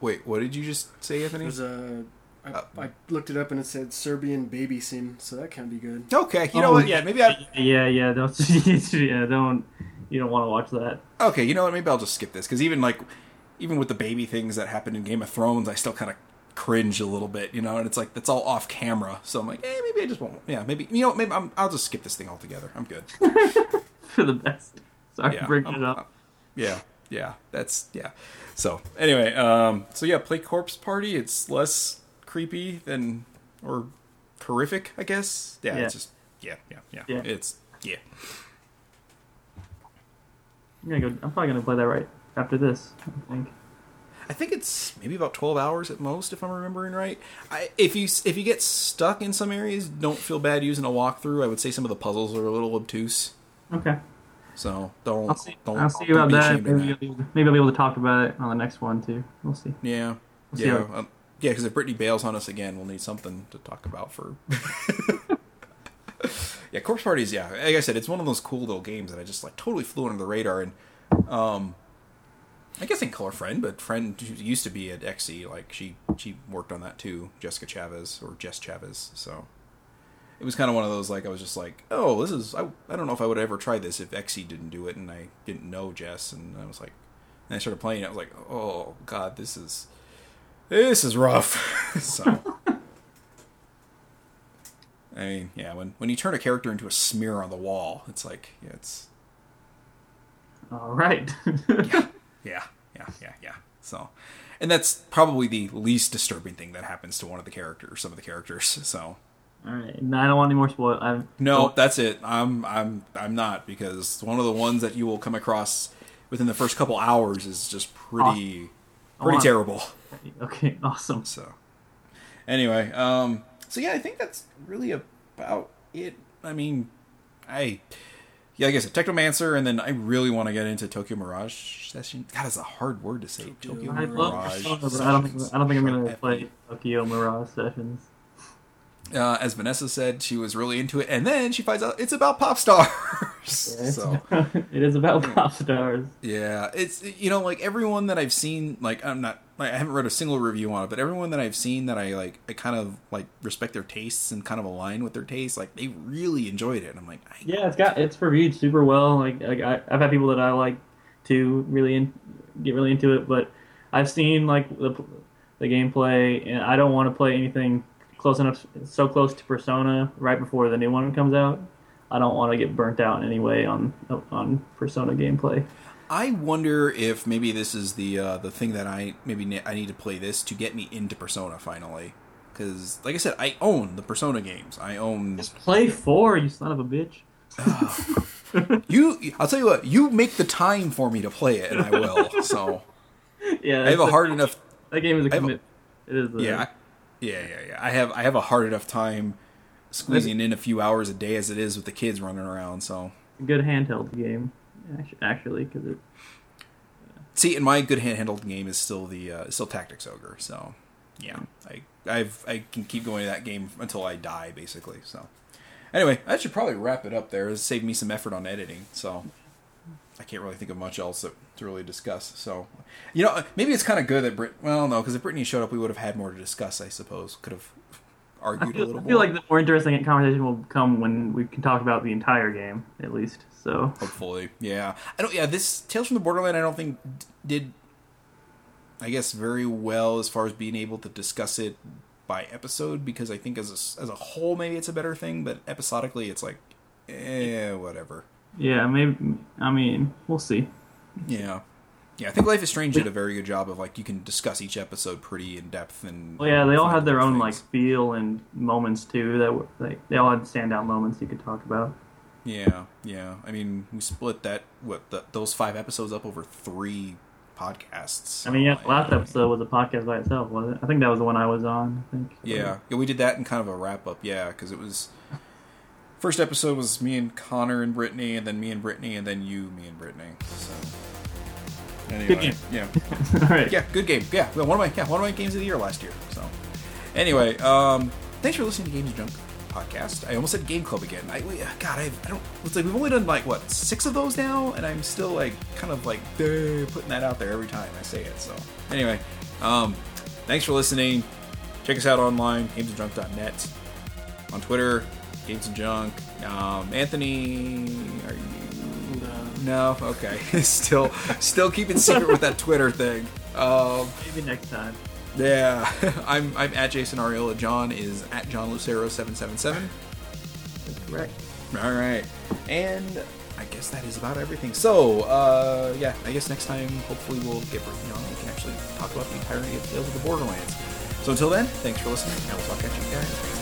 Wait, what did you just say, It Anthony? was a. I, Uh, I looked it up and it said Serbian baby scene, so that can't be good. Okay, you know Oh, what? Yeah, maybe I. Yeah, yeah, don't, yeah, don't. You don't want to watch that. Okay, you know what? Maybe I'll just skip this because even like, even with the baby things that happened in Game of Thrones, I still kind of cringe a little bit, you know. And it's like that's all off camera, so I'm like, eh, maybe I just won't. Yeah, maybe you know, maybe I'm, I'll just skip this thing altogether. I'm good. For the best. Sorry Yeah, for bringing I'm- it up. Yeah, yeah, that's yeah. So anyway, um, so yeah, play Corpse Party. It's less creepy than or horrific, I guess. Yeah, Yeah. it's just yeah, yeah, yeah. Yeah. It's yeah. I'm gonna go. I'm probably gonna play that right after this. I think. I think it's maybe about twelve hours at most, if I'm remembering right. I, if you if you get stuck in some areas, don't feel bad using a walkthrough. I would say some of the puzzles are a little obtuse, Okay. so don't I'll see. don't. I'll see don't about be that. Maybe, I'll be able to, maybe I'll be able to talk about it on the next one too. We'll see. Yeah, We'll yeah, how- um, yeah. Because if Brittany bails on us again, we'll need something to talk about for. yeah, Corpse Parties. Yeah, like I said, it's one of those cool little games that I just like totally flew under the radar, and um, I guess I can call her friend, but friend used to be at XSEED, like she she worked on that too, Jessica Chavez or Jess Chavez. So it was kind of one of those like I was just like, oh, this is I, I don't know if I would ever try this if XSEED didn't do it, and I didn't know Jess, and I was like, and I started playing it, I was like, oh god, this is this is rough. so. I mean, yeah, when when you turn a character into a smear on the wall, it's like, yeah, it's All right. yeah, yeah, yeah, yeah, yeah. So, and that's probably the least disturbing thing that happens to one of the characters, some of the characters. So, All right. No, I don't want any more spoil. I no, that's it. I'm, I'm, I'm not because one of the ones that you will come across within the first couple hours is just pretty, pretty want- terrible. Okay. Awesome. So, anyway, um, so yeah, I think that's really about it. I mean, I, yeah, like I said, Technomancer, and then I really want to get into Tokyo Mirage Session. God, it's a hard word to say. Tokyo I Mirage. Persona, but I don't think I don't think I'm gonna play Tokyo Mirage Sessions. Uh, as Vanessa said, she was really into it, and then she finds out it's about pop stars. so it is about pop stars. yeah, it's you know like everyone that I've seen, like I'm not, like, I haven't read a single review on it, but everyone that I've seen that I like, I kind of like respect their tastes and kind of align with their tastes. Like they really enjoyed it. And I'm like, Yeah, it's got it's reviewed super well. Like, like I, I've had people that I like to really in, get really into it, but I've seen like the the gameplay, and I don't want to play anything close enough, so close to Persona right before the new one comes out. I don't want to get burnt out in any way on on Persona gameplay. I wonder if maybe this is the uh, the thing that I maybe ne- I need to play this to get me into Persona finally. Because, like I said, I own the Persona games. I own Just play four, you son of a bitch. you. I'll tell you what. You make the time for me to play it, and I will. So Yeah, I have a hard enough. That game is a a- commit. It is. A, Yeah, I- yeah, yeah, yeah. I have I have a hard enough time squeezing in a few hours a day as it is with the kids running around. So good handheld game, actually, because it. see, and my good handheld game is still the uh, still Tactics Ogre. So yeah, I I've I can keep going to that game until I die, basically. So anyway, I should probably wrap it up there. It'll save me some effort on editing. So I can't really think of much else that, to really discuss. So you know, maybe it's kind of good that Brit. Well, no, because if Brittany showed up, we would have had more to discuss. I suppose could have argued a feel, little I feel more. like the more interesting conversation will come when we can talk about the entire game, at least. So Hopefully, yeah. I don't. Yeah, this Tales from the Borderland. I don't think did. I guess very well as far as being able to discuss it by episode because I think as a, as a whole maybe it's a better thing, but episodically it's like, eh, whatever. yeah, maybe. I mean, we'll see. Yeah, yeah. I think Life is Strange did a very good job of like you can discuss each episode pretty in depth and. Well, yeah, they all had their own like feel and moments too. That were like they all had standout moments you could talk about. Yeah, yeah. I mean, we split that what the, those five episodes up over three podcasts. I mean, yeah, so, last episode was a podcast by itself, wasn't it? I think that was the one I was on. I think. Yeah, yeah, we did that in kind of a wrap up. Yeah, because it was First episode was me and Connor and Brittany, and then me and Brittany, and then you, me and Brittany. So anyway, Good game. yeah, All right. yeah, good game. Yeah, one of my yeah one of my games of the year last year. So anyway, um, thanks for listening to Games Junk podcast. I almost said Game Club again. I we- God, I, I don't. It's like we've only done like what six of those now, and I'm still like kind of like putting that out there every time I say it. So anyway, um, thanks for listening. Check us out online, gamesandjunk.net, on Twitter, Games and Junk. Um, Anthony, are you? No, okay. still, still keeping secret with that Twitter thing. Um, Maybe next time. Yeah, I'm I'm at Jason Ariola. John is at John Lucero seven seven seven. Correct. All right, and I guess that is about everything. So, uh, yeah, I guess next time, hopefully, we'll get Brittany on. We can actually talk about the entirety of Tales of the Borderlands. So until then, thanks for listening, and we'll talk at you guys.